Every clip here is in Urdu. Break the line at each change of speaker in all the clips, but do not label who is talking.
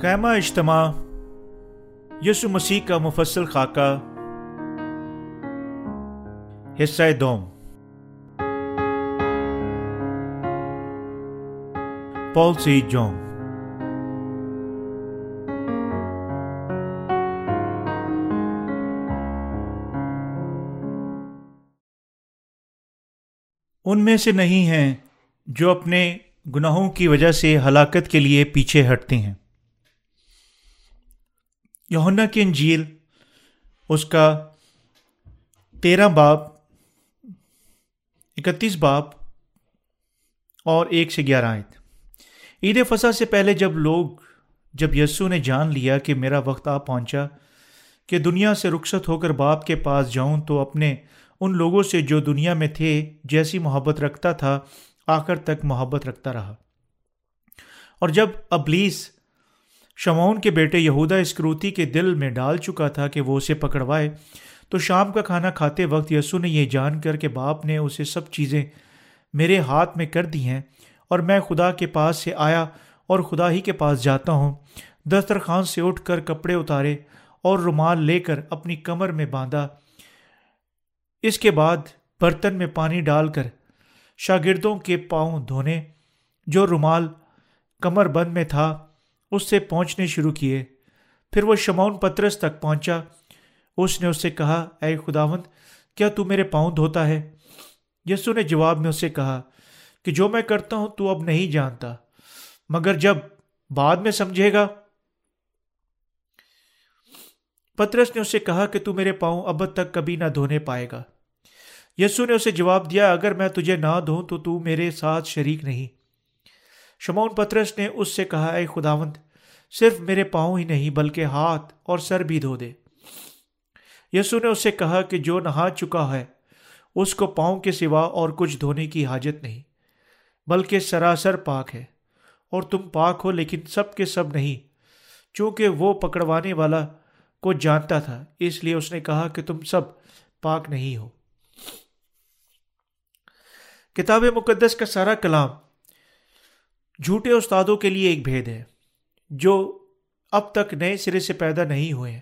خیمہ اجتماع، یسو مسیح کا مفصل خاکہ، حصہ دوم۔ پول سی جوم۔ ان میں سے نہیں ہیں جو اپنے گناہوں کی وجہ سے ہلاکت کے لیے پیچھے ہٹتے ہیں۔ یونا کی انجیل، اس کا تیرہ باپ اکتیس باپ اور ایک سے گیارہ آئے عید فصح سے پہلے جب لوگ، جب یسو نے جان لیا کہ میرا وقت آ پہنچا کہ دنیا سے رخصت ہو کر باپ کے پاس جاؤں، تو اپنے ان لوگوں سے جو دنیا میں تھے، جیسی محبت رکھتا تھا، آخر تک محبت رکھتا رہا۔ اور جب ابلیس شمعون کے بیٹے یہودا اسکروتی کے دل میں ڈال چکا تھا کہ وہ اسے پکڑوائے۔ تو شام کا کھانا کھاتے وقت یسو نے یہ جان کر کہ باپ نے اسے سب چیزیں میرے ہاتھ میں کر دی ہیں اور میں خدا کے پاس سے آیا اور خدا ہی کے پاس جاتا ہوں۔ دسترخوان سے اٹھ کر کپڑے اتارے اور رومال لے کر اپنی کمر میں باندھا۔ اس کے بعد برتن میں پانی ڈال کر شاگردوں کے پاؤں دھونے، جو رومال کمر بند میں تھا اس سے پہنچنے شروع کیے۔ پھر وہ شمعون پترس تک پہنچا۔ اس نے اس سے کہا، اے خداوند، کیا تو میرے پاؤں دھوتا ہے؟ یسو نے جواب میں اسے کہا کہ، جو میں کرتا ہوں، تو اب نہیں جانتا، مگر جب بعد میں سمجھے گا؟ پترس نے اسے کہا کہ، تو میرے پاؤں اب تک کبھی نہ دھونے پائے گا۔ یسو نے اسے جواب دیا، اگر میں تجھے نہ دھوں، تو تو میرے ساتھ شریک نہیں۔ شمون پترس نے اس سے کہا، اے خداوند، صرف میرے پاؤں ہی نہیں، بلکہ ہاتھ اور سر بھی دھو دے۔ یسو نے اس سے کہا کہ جو نہا چکا ہے، اس کو پاؤں کے سوا اور کچھ دھونے کی حاجت نہیں، بلکہ سراسر پاک ہے۔ اور تم پاک ہو، لیکن سب کے سب نہیں، چونکہ وہ پکڑوانے والا کو جانتا تھا۔ اس لیے اس نے کہا کہ تم سب پاک نہیں ہو۔ کتاب مقدس کا سارا کلام جھوٹے استادوں کے لیے ایک بھید ہے، جو اب تک نئے سرے سے پیدا نہیں ہوئے ہیں۔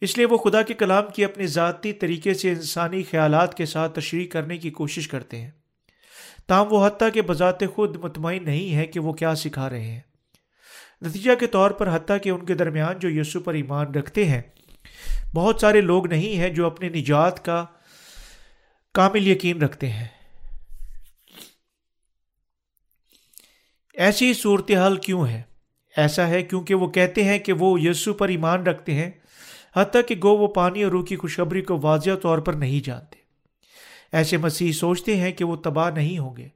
اس لیے وہ خدا کے کلام کی اپنے ذاتی طریقے سے انسانی خیالات کے ساتھ تشریح کرنے کی کوشش کرتے ہیں۔ تاہم وہ حتیٰ کہ بذات خود مطمئن نہیں ہے کہ وہ کیا سکھا رہے ہیں۔ نتیجہ کے طور پر حتیٰ کہ ان کے درمیان جو یسو پر ایمان رکھتے ہیں، بہت سارے لوگ نہیں ہیں جو اپنے نجات کا کامل یقین رکھتے ہیں۔ ایسی صورتحال کیوں ہے؟ ایسا ہے کیونکہ وہ کہتے ہیں کہ وہ یسو پر ایمان رکھتے ہیں، حتیٰ کہ گو وہ پانی اور روح کی خوشخبری کو واضح طور پر نہیں جانتے۔ ایسے مسیح سوچتے ہیں کہ وہ تباہ نہیں ہوں گے،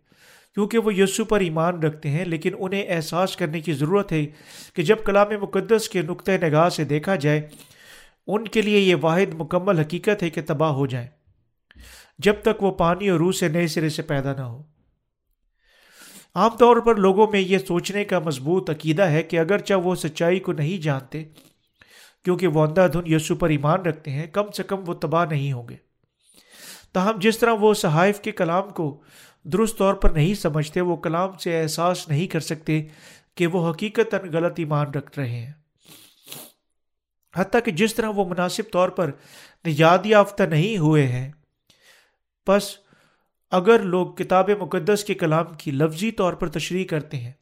کیونکہ وہ یسو پر ایمان رکھتے ہیں، لیکن انہیں احساس کرنے کی ضرورت ہے کہ جب کلام مقدس کے نقطۂ نگاہ سے دیکھا جائے، ان کے لیے یہ واحد مکمل حقیقت ہے کہ تباہ ہو جائیں۔ جب تک وہ پانی اور روح سے نئے سرے سے پیدا نہ ہو۔ عام طور پر لوگوں میں یہ سوچنے کا مضبوط عقیدہ ہے کہ اگرچہ وہ سچائی کو نہیں جانتے، کیونکہ وہ اندھا دھن یسو پر ایمان رکھتے ہیں، کم سے کم وہ تباہ نہیں ہوں گے۔ تاہم، جس طرح وہ صحائف کے کلام کو درست طور پر نہیں سمجھتے، وہ کلام سے احساس نہیں کر سکتے کہ وہ حقیقت غلط ایمان رکھ رہے ہیں۔ حتیٰ کہ جس طرح وہ مناسب طور پر نجات یافتہ نہیں ہوئے ہیں بس اگر لوگ کتاب مقدس کے کلام کی لفظی طور پر تشریح کرتے ہیں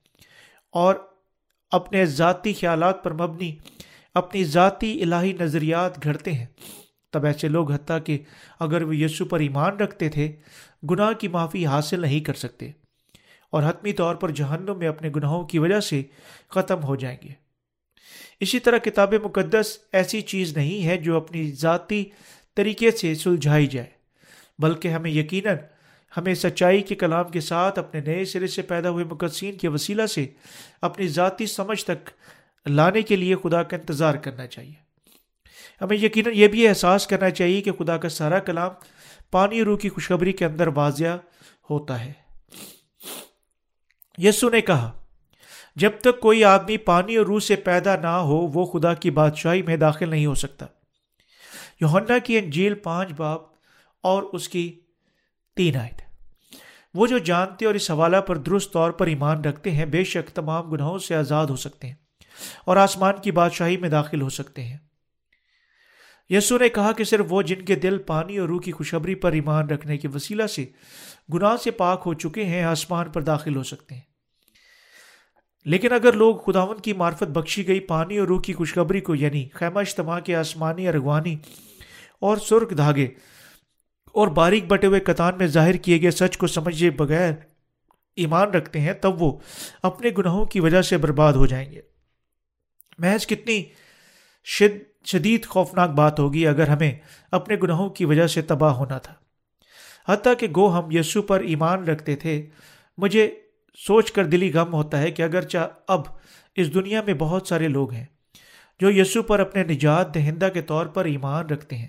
اور اپنے ذاتی خیالات پر مبنی اپنی ذاتی الہی نظریات گھڑتے ہیں، تب ایسے لوگ حتیٰ کہ اگر وہ یسو پر ایمان رکھتے تھے، گناہ کی معافی حاصل نہیں کر سکتے اور حتمی طور پر جہنم میں اپنے گناہوں کی وجہ سے ختم ہو جائیں گے۔ اسی طرح کتاب مقدس ایسی چیز نہیں ہے جو اپنی ذاتی طریقے سے سلجھائی جائے، بلکہ ہمیں یقیناً ہمیں سچائی کے کلام کے ساتھ اپنے نئے سرے سے پیدا ہوئے مقدسین کے وسیلہ سے اپنی ذاتی سمجھ تک لانے کے لیے خدا کا انتظار کرنا چاہیے۔ ہمیں یقیناً یہ بھی احساس کرنا چاہیے کہ خدا کا سارا کلام پانی روح کی خوشخبری کے اندر واضح ہوتا ہے۔ یسو نے کہا، جب تک کوئی آدمی پانی اور روح سے پیدا نہ ہو، وہ خدا کی بادشاہی میں داخل نہیں ہو سکتا۔ یوہنا کی انجیل پانچ باپ اور اس کی تین آیت وہ جو جانتے اور اس حوالہ پر درست طور پر ایمان رکھتے ہیں، بے شک تمام گناہوں سے آزاد ہو سکتے ہیں اور آسمان کی بادشاہی میں داخل ہو سکتے ہیں۔ یسو نے کہا کہ صرف وہ جن کے دل، پانی اور روح کی خوشبری پر ایمان رکھنے کے وسیلہ سے گناہ سے پاک ہو چکے ہیں، آسمان پر داخل ہو سکتے ہیں۔ لیکن اگر لوگ خداون کی معرفت بخشی گئی، پانی اور روح کی خوشخبری کو یعنی خیمہ اجتماع کے آسمانی ارغوانی اور سرخ دھاگے اور باریک بٹے ہوئے کتان میں ظاہر کیے گئے سچ کو سمجھے بغیر ایمان رکھتے ہیں، تب وہ اپنے گناہوں کی وجہ سے برباد ہو جائیں گے۔ محض کتنی شد، شدید خوفناک بات ہوگی اگر ہمیں اپنے گناہوں کی وجہ سے تباہ ہونا تھا۔ حتیٰ کہ گو ہم یسو پر ایمان رکھتے تھے، مجھے سوچ کر دلی غم ہوتا ہے کہ اگرچہ اب اس دنیا میں بہت سارے لوگ ہیں جو یسو پر اپنے نجات دہندہ کے طور پر ایمان رکھتے ہیں،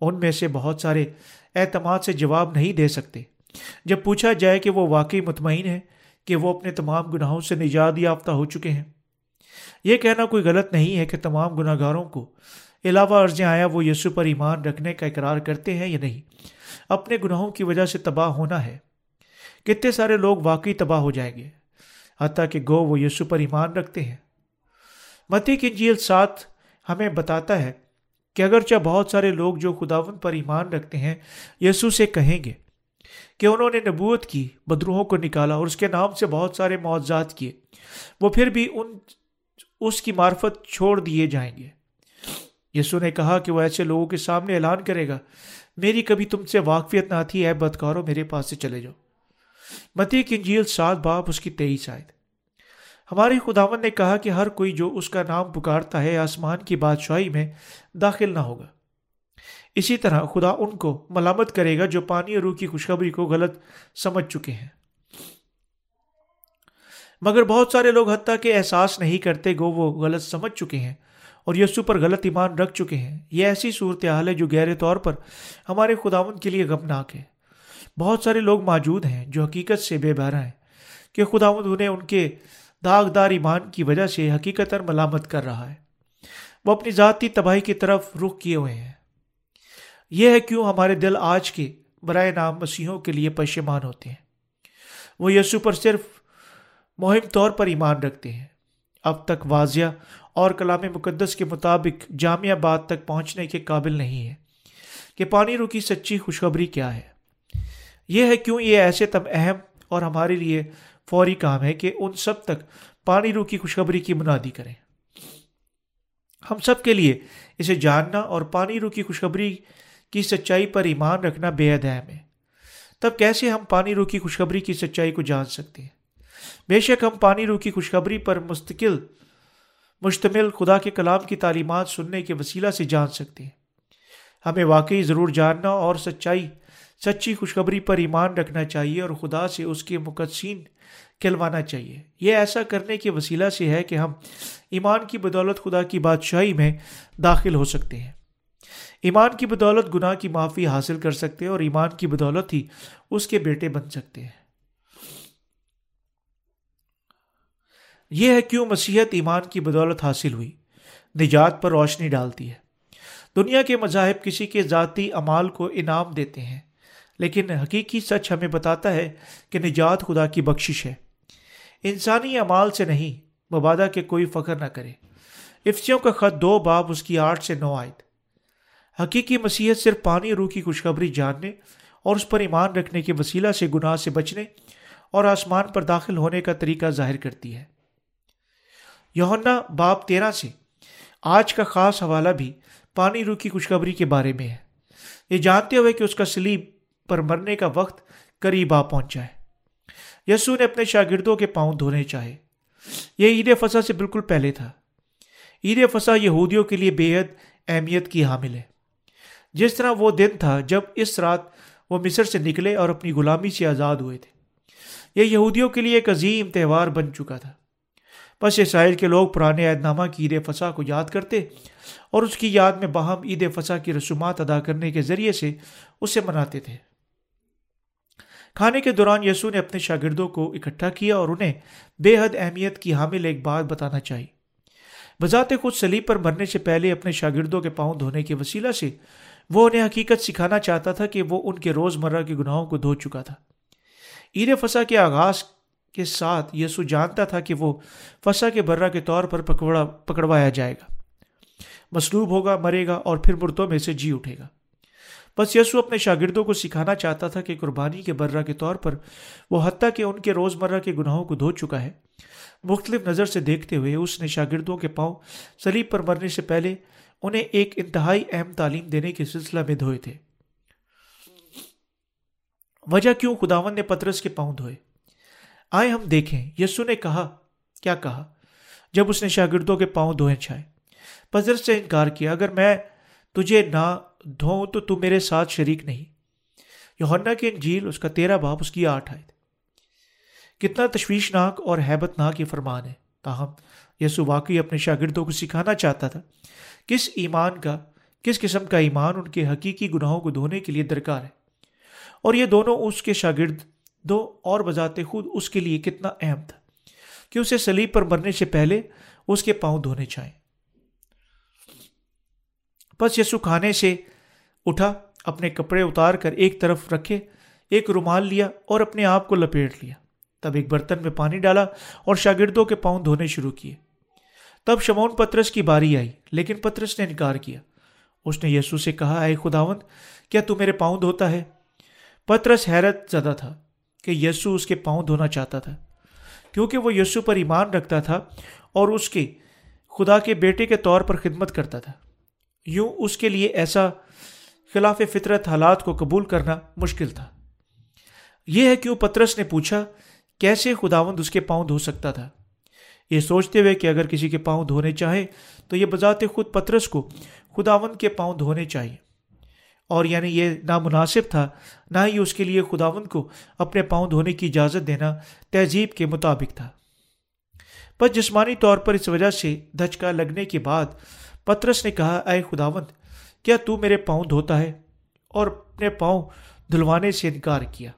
ان میں سے بہت سارے اعتماد سے جواب نہیں دے سکتے۔ جب پوچھا جائے کہ وہ واقعی مطمئن ہے کہ وہ اپنے تمام گناہوں سے نجات یافتہ ہو چکے ہیں۔ یہ کہنا کوئی غلط نہیں ہے کہ تمام گناہ گاروں کو علاوہ عرضیں آیا وہ یسو پر ایمان رکھنے کا اقرار کرتے ہیں یا نہیں۔ اپنے گناہوں کی وجہ سے تباہ ہونا ہے۔ کتنے سارے لوگ واقعی تباہ ہو جائیں گے، حتیٰ کہ گو وہ یسو پر ایمان رکھتے ہیں۔ متی کی جیل ساتھ ہمیں بتاتا ہے کہ اگرچہ بہت سارے لوگ جو خداون پر ایمان رکھتے ہیں یسو سے کہیں گے کہ انہوں نے نبوت کی بدروہوں کو نکالا اور اس کے نام سے بہت سارے معاوضات کیے۔ وہ پھر بھی ان، اس کی معرفت چھوڑ دیے جائیں گے۔ یسو نے کہا کہ وہ ایسے لوگوں کے سامنے اعلان کرے گا، میری کبھی تم سے واقفیت نہ تھی، اے بدکارو میرے پاس سے چلے جاؤ۔ متی کی انجیل سات باپ اس کی تیئیس آئے ہمارے خداون نے کہا کہ ہر کوئی جو اس کا نام پکارتا ہے آسمان کی بادشاہی میں داخل نہ ہوگا۔ اسی طرح خدا ان کو ملامت کرے گا جو پانی اور روح کی خوشخبری کو غلط سمجھ چکے ہیں۔ مگر بہت سارے لوگ حتیٰ کہ احساس نہیں کرتے گو وہ غلط سمجھ چکے ہیں اور یسو پر غلط ایمان رکھ چکے ہیں۔ یہ ایسی صورتحال ہے جو گہرے طور پر ہمارے خداون کے لیے غمناک ہے۔ بہت سارے لوگ موجود ہیں جو حقیقت سے بے بہرا ہیں کہ خداوند انہیں ان کے داغدار ایمان کی وجہ سے حقیقت ملامت کر رہا ہے۔ وہ اپنی ذاتی تباہی کی طرف رخ کیے ہوئے ہیں۔ یہ ہے کیوں ہمارے دل آج کے برائے نام مسیحوں کے لیے پشیمان ہوتے ہیں۔ وہ یسو پر صرف مہم طور پر ایمان رکھتے ہیں۔ اب تک واضح اور کلام مقدس کے مطابق جامعہ بات تک پہنچنے کے قابل نہیں ہے کہ پانی رو کی سچی خوشخبری کیا ہے۔ یہ ہے کیوں یہ ایسے تب اہم اور ہمارے لیے فوری کام ہے کہ ان سب تک پانی رو کی خوشخبری کی منادی کریں۔ ہم سب کے لیے اسے جاننا اور پانی رو کی خوشخبری کی سچائی پر ایمان رکھنا بے حد اہم ہے۔ تب کیسے ہم پانی رو کی خوشخبری کی سچائی کو جان سکتے ہیں؟ بے شک ہم پانی رو کی خوشخبری پر مستقل، مشتمل خدا کے کلام کی تعلیمات سننے کے وسیلہ سے جان سکتے ہیں۔ ہمیں واقعی ضرور جاننا اور سچائی سچی خوشخبری پر ایمان رکھنا چاہیے اور خدا سے اس کے مقدسین کھلوانا چاہیے۔ یہ ایسا کرنے کے وسیلہ سے ہے کہ ہم ایمان کی بدولت خدا کی بادشاہی میں داخل ہو سکتے ہیں۔ ایمان کی بدولت گناہ کی معافی حاصل کر سکتے ہیں اور ایمان کی بدولت ہی اس کے بیٹے بن سکتے ہیں۔ یہ ہے کیوں مسیحت ایمان کی بدولت حاصل ہوئی۔ نجات پر روشنی ڈالتی ہے۔ دنیا کے مذاہب کسی کے ذاتی امال کو انعام دیتے ہیں۔ لیکن حقیقی سچ ہمیں بتاتا ہے کہ نجات خدا کی بخشش ہے۔ انسانی اعمال سے نہیں مبادہ کے کوئی فخر نہ کرے۔ افسیوں کا خط دو باب اس کی آٹھ سے نو آئے حقیقی مسیحت صرف پانی روح کی خوشخبری جاننے اور اس پر ایمان رکھنے کے وسیلہ سے گناہ سے بچنے اور آسمان پر داخل ہونے کا طریقہ ظاہر کرتی ہے۔ یونا باب تیرہ سے آج کا خاص حوالہ بھی پانی روح کی خوشخبری کے بارے میں ہے۔ یہ جانتے ہوئے کہ اس کا سلیب پر مرنے کا وقت قریب آ پہنچا ہے۔ یسو نے اپنے شاگردوں کے پاؤں دھونے چاہے۔ یہ عید فضا سے بالکل پہلے تھا۔ عید فضا یہودیوں کے لیے بے حد اہمیت کی حامل ہے۔ جس طرح وہ دن تھا جب اس رات وہ مصر سے نکلے اور اپنی غلامی سے آزاد ہوئے تھے۔ یہ یہودیوں کے لیے ایک عظیم تہوار بن چکا تھا۔ بس اسرائیل کے لوگ پرانے عہد نامہ کی عید فضا کو یاد کرتے اور اس کی یاد میں باہم عید فضا کی رسومات ادا کرنے کے ذریعے سے اسے مناتے تھے۔ کھانے کے دوران یسو نے اپنے شاگردوں کو اکٹھا کیا اور انہیں بے حد اہمیت کی حامل ایک بات بتانا چاہی۔ بذات خود سلیب پر مرنے سے پہلے اپنے شاگردوں کے پاؤں دھونے کے وسیلہ سے وہ انہیں حقیقت سکھانا چاہتا تھا کہ وہ ان کے روز مرہ کے گناہوں کو دھو چکا تھا۔ عید فسا کے آغاز کے ساتھ یسو جانتا تھا کہ وہ فسا کے برہ کے طور پر پکڑا پکڑوایا جائے گا۔ مصلوب ہوگا، مرے گا اور پھر مردوں میں سے جی اٹھے گا۔ بس یسو اپنے شاگردوں کو سکھانا چاہتا تھا کہ قربانی کے برہ کے طور پر وہ حتیٰ کہ ان کے روز مرہ کے گناہوں کو دھو چکا ہے۔ مختلف نظر سے دیکھتے ہوئے اس نے شاگردوں کے پاؤں سلیب پر مرنے سے پہلے انہیں ایک انتہائی اہم تعلیم دینے کے سلسلہ میں دھوئے تھے۔ وجہ کیوں خداون نے پترس کے پاؤں دھوئے؟ آئے ہم دیکھیں۔ یسو نے کہا، کیا کہا؟ جب اس نے شاگردوں کے پاؤں دھوئے چھائے۔ پترس سے انکار کیا، اگر میں تجھے نہ دھوؤں تو تو میرے ساتھ شریک نہیں۔ یوہنا کی انجیل، اس کا تیرہ باپ، اس کی آٹھ آئے کتنا تشویشناک اور حیبت ناک یہ فرمان ہے۔ تاہم یسو واقعی اپنے شاگردوں کو سکھانا چاہتا تھا۔ کس ایمان کا، کس قسم کا ایمان ان کے حقیقی گناہوں کو دھونے کے لیے درکار ہے؟ اور یہ دونوں اس کے شاگرد دو اور بذات خود اس کے لیے کتنا اہم تھا کہ اسے سلیب پر مرنے سے پہلے اس کے پاؤں دھونے چاہیں۔ بس یسو کھانے سے اٹھا، اپنے کپڑے اتار کر ایک طرف رکھے، ایک رومال لیا اور اپنے آپ کو لپیٹ لیا۔ تب ایک برتن میں پانی ڈالا اور شاگردوں کے پاؤں دھونے شروع کیے۔ تب شمون پترس کی باری آئی، لیکن پترس نے انکار کیا۔ اس نے یسو سے کہا، اے خداون کیا تو میرے پاؤں دھوتا ہے؟ پترس حیرت زدہ تھا کہ یسو اس کے پاؤں دھونا چاہتا تھا، کیونکہ وہ یسو پر ایمان رکھتا تھا اور اس کے خدا کے بیٹے کے طور پر خدمت کرتا تھا۔ یوں اس کے لیے ایسا خلاف فطرت حالات کو قبول کرنا مشکل تھا۔ یہ ہے کیوں پترس نے پوچھا، کیسے خداوند اس کے پاؤں دھو سکتا تھا؟ یہ سوچتے ہوئے کہ اگر کسی کے پاؤں دھونے چاہے تو یہ بذات خود پترس کو خداوند کے پاؤں دھونے چاہیے۔ اور یعنی یہ نامناسب تھا، نہ ہی اس کے لیے خداوند کو اپنے پاؤں دھونے کی اجازت دینا تہذیب کے مطابق تھا۔ پر جسمانی طور پر اس وجہ سے دھچکا لگنے کے بعد پترس نے کہا، اے خداوند کیا تو میرے پاؤں دھوتا ہے اور اپنے پاؤں دھلوانے سے انکار کیا؟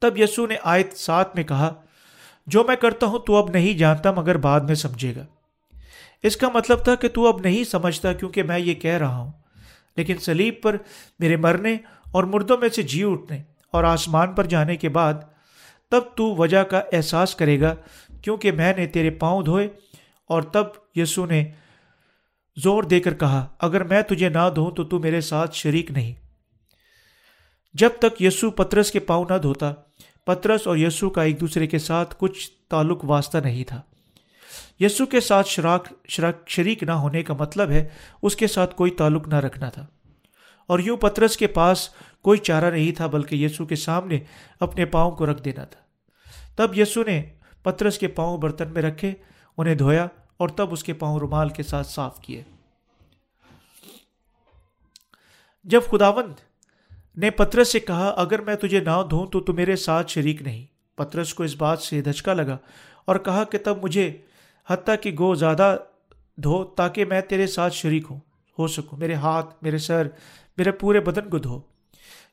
تب یسو نے آیت سات میں کہا، جو میں کرتا ہوں تو اب نہیں جانتا مگر بعد میں سمجھے گا۔ اس کا مطلب تھا کہ تو اب نہیں سمجھتا کیونکہ میں یہ کہہ رہا ہوں۔ لیکن سلیب پر میرے مرنے اور مردوں میں سے جی اٹھنے اور آسمان پر جانے کے بعد تب تو وجہ کا احساس کرے گا کیونکہ میں نے تیرے پاؤں دھوئے اور تب یسو نے زور دے کر کہا، اگر میں تجھے نہ دھوں تو تو میرے ساتھ شریک نہیں۔ جب تک یسو پترس کے پاؤں نہ دھوتا، پترس اور یسو کا ایک دوسرے کے ساتھ کچھ تعلق واسطہ نہیں تھا۔ یسو کے ساتھ شراک شراک، شریک نہ ہونے کا مطلب ہے، اس کے ساتھ کوئی تعلق نہ رکھنا تھا۔ اور یوں پترس کے پاس کوئی چارہ نہیں تھا، بلکہ یسو کے سامنے اپنے پاؤں کو رکھ دینا تھا۔ تب یسو نے پترس کے پاؤں برتن میں رکھے، انہیں دھویا اور تب اس کے پاؤں رومال کے ساتھ صاف کیے۔ جب خداوند نے پترس سے کہا، اگر میں تجھے نہ دھوں تو میرے ساتھ شریک نہیں۔ پترس کو اس بات سے دھچکا لگا اور کہا کہ تب مجھے حتیٰ کہ گو زیادہ دھو تاکہ میں تیرے ساتھ شریک ہوں، ہو سکوں۔ میرے ہاتھ، میرے سر، میرے پورے بدن کو دھو۔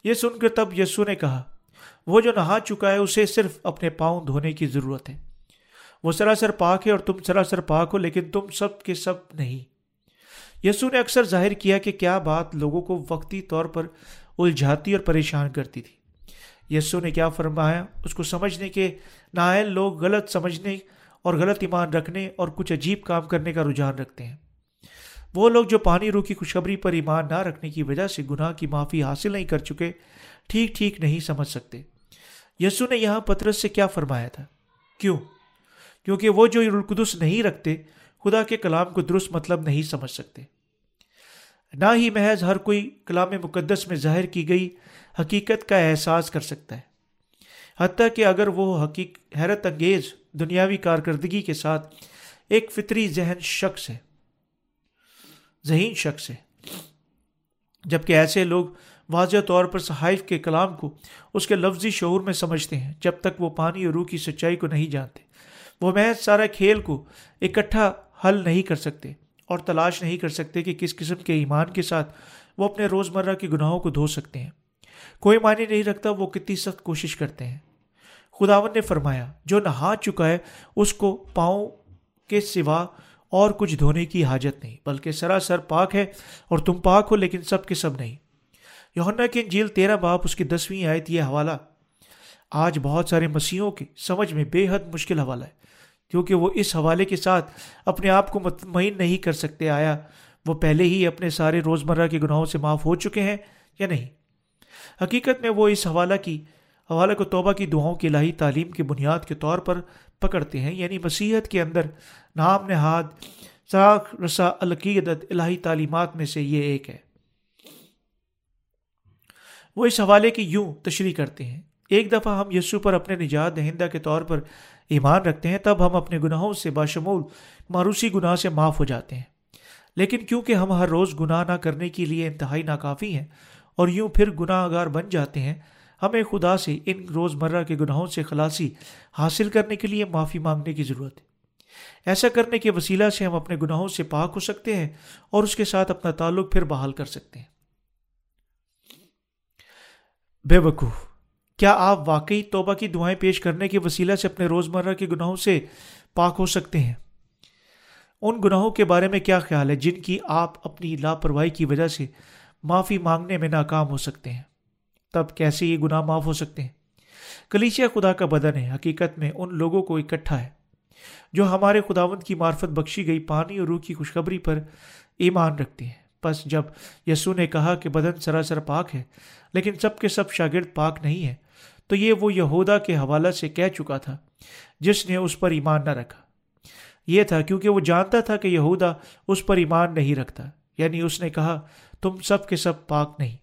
یہ سن کر تب یسو نے کہا، وہ جو نہا چکا ہے، اسے صرف اپنے پاؤں دھونے کی ضرورت ہے۔ وہ سراسر پاک ہے اور تم سراسر پاک ہو، لیکن تم سب کے سب نہیں۔ یسو نے اکثر ظاہر کیا کہ کیا بات لوگوں کو وقتی طور پر الجھاتی اور پریشان کرتی تھی۔ یسو نے کیا فرمایا؟ اس کو سمجھنے کے نائل لوگ غلط سمجھنے اور غلط ایمان رکھنے اور کچھ عجیب کام کرنے کا رجحان رکھتے ہیں۔ وہ لوگ جو پانی رو کی خوشخبری پر ایمان نہ رکھنے کی وجہ سے گناہ کی معافی حاصل نہیں کر چکے، ٹھیک ٹھیک نہیں سمجھ سکتے۔ یسو نے یہاں پترس سے کیا فرمایا تھا؟ کیوں؟ کیونکہ وہ جو القدس نہیں رکھتے، خدا کے کلام کو درست مطلب نہیں سمجھ سکتے۔ نہ ہی محض ہر کوئی کلام مقدس میں ظاہر کی گئی حقیقت کا احساس کر سکتا ہے۔ حتیٰ کہ اگر وہ حقیق، حیرت انگیز دنیاوی کارکردگی کے ساتھ ایک فطری ذہن شخص ہے۔ ذہین شخص ہے۔ جبکہ ایسے لوگ واضح طور پر صحائف کے کلام کو اس کے لفظی شعور میں سمجھتے ہیں، جب تک وہ پانی اور روح کی سچائی کو نہیں جانتے۔ وہ محض سارا کھیل کو اکٹھا حل نہیں کر سکتے اور تلاش نہیں کر سکتے کہ کس قسم کے ایمان کے ساتھ وہ اپنے روز مرہ کے گناہوں کو دھو سکتے ہیں۔ کوئی معنی نہیں رکھتا وہ کتنی سخت کوشش کرتے ہیں۔ خداون نے فرمایا، جو نہا چکا ہے، اس کو پاؤں کے سوا اور کچھ دھونے کی حاجت نہیں، بلکہ سراسر پاک ہے اور تم پاک ہو، لیکن سب کے سب نہیں۔ یونا کی انجیل تیرہ باپ، اس کی دسویں آیت یہ حوالہ آج بہت سارے مسیحوں کے سمجھ میں بے حد مشکل حوالہ ہے، کیونکہ وہ اس حوالے کے ساتھ اپنے آپ کو مطمئن نہیں کر سکتے آیا۔ وہ پہلے ہی اپنے سارے روزمرہ کے گناہوں سے معاف ہو چکے ہیں یا نہیں؟ حقیقت میں وہ اس حوالہ کی، حوالہ کو توبہ کی دعاؤں کی الہی تعلیم کی بنیاد کے طور پر پکڑتے ہیں۔ یعنی مسیحت کے اندر نام نہاد ساخ رسا، القیدت، الہی تعلیمات میں سے یہ ایک ہے۔ وہ اس حوالے کی یوں تشریح کرتے ہیں ایک دفعہ ہم یسو پر اپنے نجات دہندہ کے طور پر ایمان رکھتے ہیں، تب ہم اپنے گناہوں سے باشمول ماروسی گناہ سے معاف ہو جاتے ہیں۔ لیکن کیونکہ ہم ہر روز گناہ نہ کرنے کے لیے انتہائی ناکافی ہیں اور یوں پھر گناہ گار بن جاتے ہیں، ہمیں خدا سے ان روز مرہ کے گناہوں سے خلاصی حاصل کرنے کے لیے معافی مانگنے کی ضرورت ہے۔ ایسا کرنے کے وسیلہ سے ہم اپنے گناہوں سے پاک ہو سکتے ہیں اور اس کے ساتھ اپنا تعلق پھر بحال کر سکتے ہیں۔ بے وقوف۔ کیا آپ واقعی توبہ کی دعائیں پیش کرنے کے وسیلہ سے اپنے روزمرہ کے گناہوں سے پاک ہو سکتے ہیں؟ ان گناہوں کے بارے میں کیا خیال ہے جن کی آپ اپنی لاپرواہی کی وجہ سے معافی مانگنے میں ناکام ہو سکتے ہیں؟ تب کیسے یہ گناہ معاف ہو سکتے ہیں؟ کلیچیا خدا کا بدن ہے، حقیقت میں ان لوگوں کو اکٹھا ہے جو ہمارے خداوند کی معرفت بخشی گئی پانی اور روح کی خوشخبری پر ایمان رکھتے ہیں۔ بس جب یسو نے کہا کہ بدن سراسر پاک ہے، لیکن سب کے سب شاگرد پاک نہیں ہے تو یہ وہ یہودا کے حوالہ سے کہہ چکا تھا جس نے اس پر ایمان نہ رکھا۔ یہ تھا کیونکہ وہ جانتا تھا کہ یہودا اس پر ایمان نہیں رکھتا یعنی اس نے کہا، تم سب کے سب پاک نہیں۔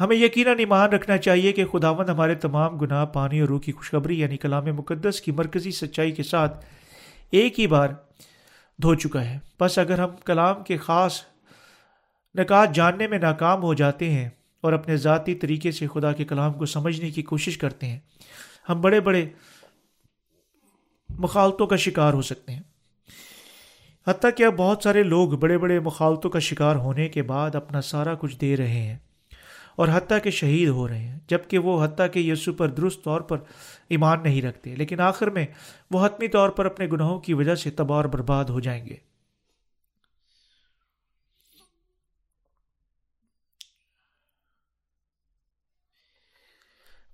ہمیں یقیناً ایمان رکھنا چاہیے کہ خداون ہمارے تمام گناہ، پانی اور روح کی خوشخبری یعنی کلام مقدس کی مرکزی سچائی کے ساتھ ایک ہی بار دھو چکا ہے۔ بس اگر ہم کلام کے خاص نکات جاننے میں ناکام ہو جاتے ہیں اور اپنے ذاتی طریقے سے خدا کے کلام کو سمجھنے کی کوشش کرتے ہیں۔ ہم بڑے بڑے مخالطوں کا شکار ہو سکتے ہیں۔ حتیٰ کہ اب بہت سارے لوگ بڑے بڑے مخالطوں کا شکار ہونے کے بعد اپنا سارا کچھ دے رہے ہیں اور حتیٰ کہ شہید ہو رہے ہیں جبکہ وہ حتیٰ کہ یسو پر درست طور پر ایمان نہیں رکھتے، لیکن آخر میں وہ حتمی طور پر اپنے گناہوں کی وجہ سے تباہ اور برباد ہو جائیں گے۔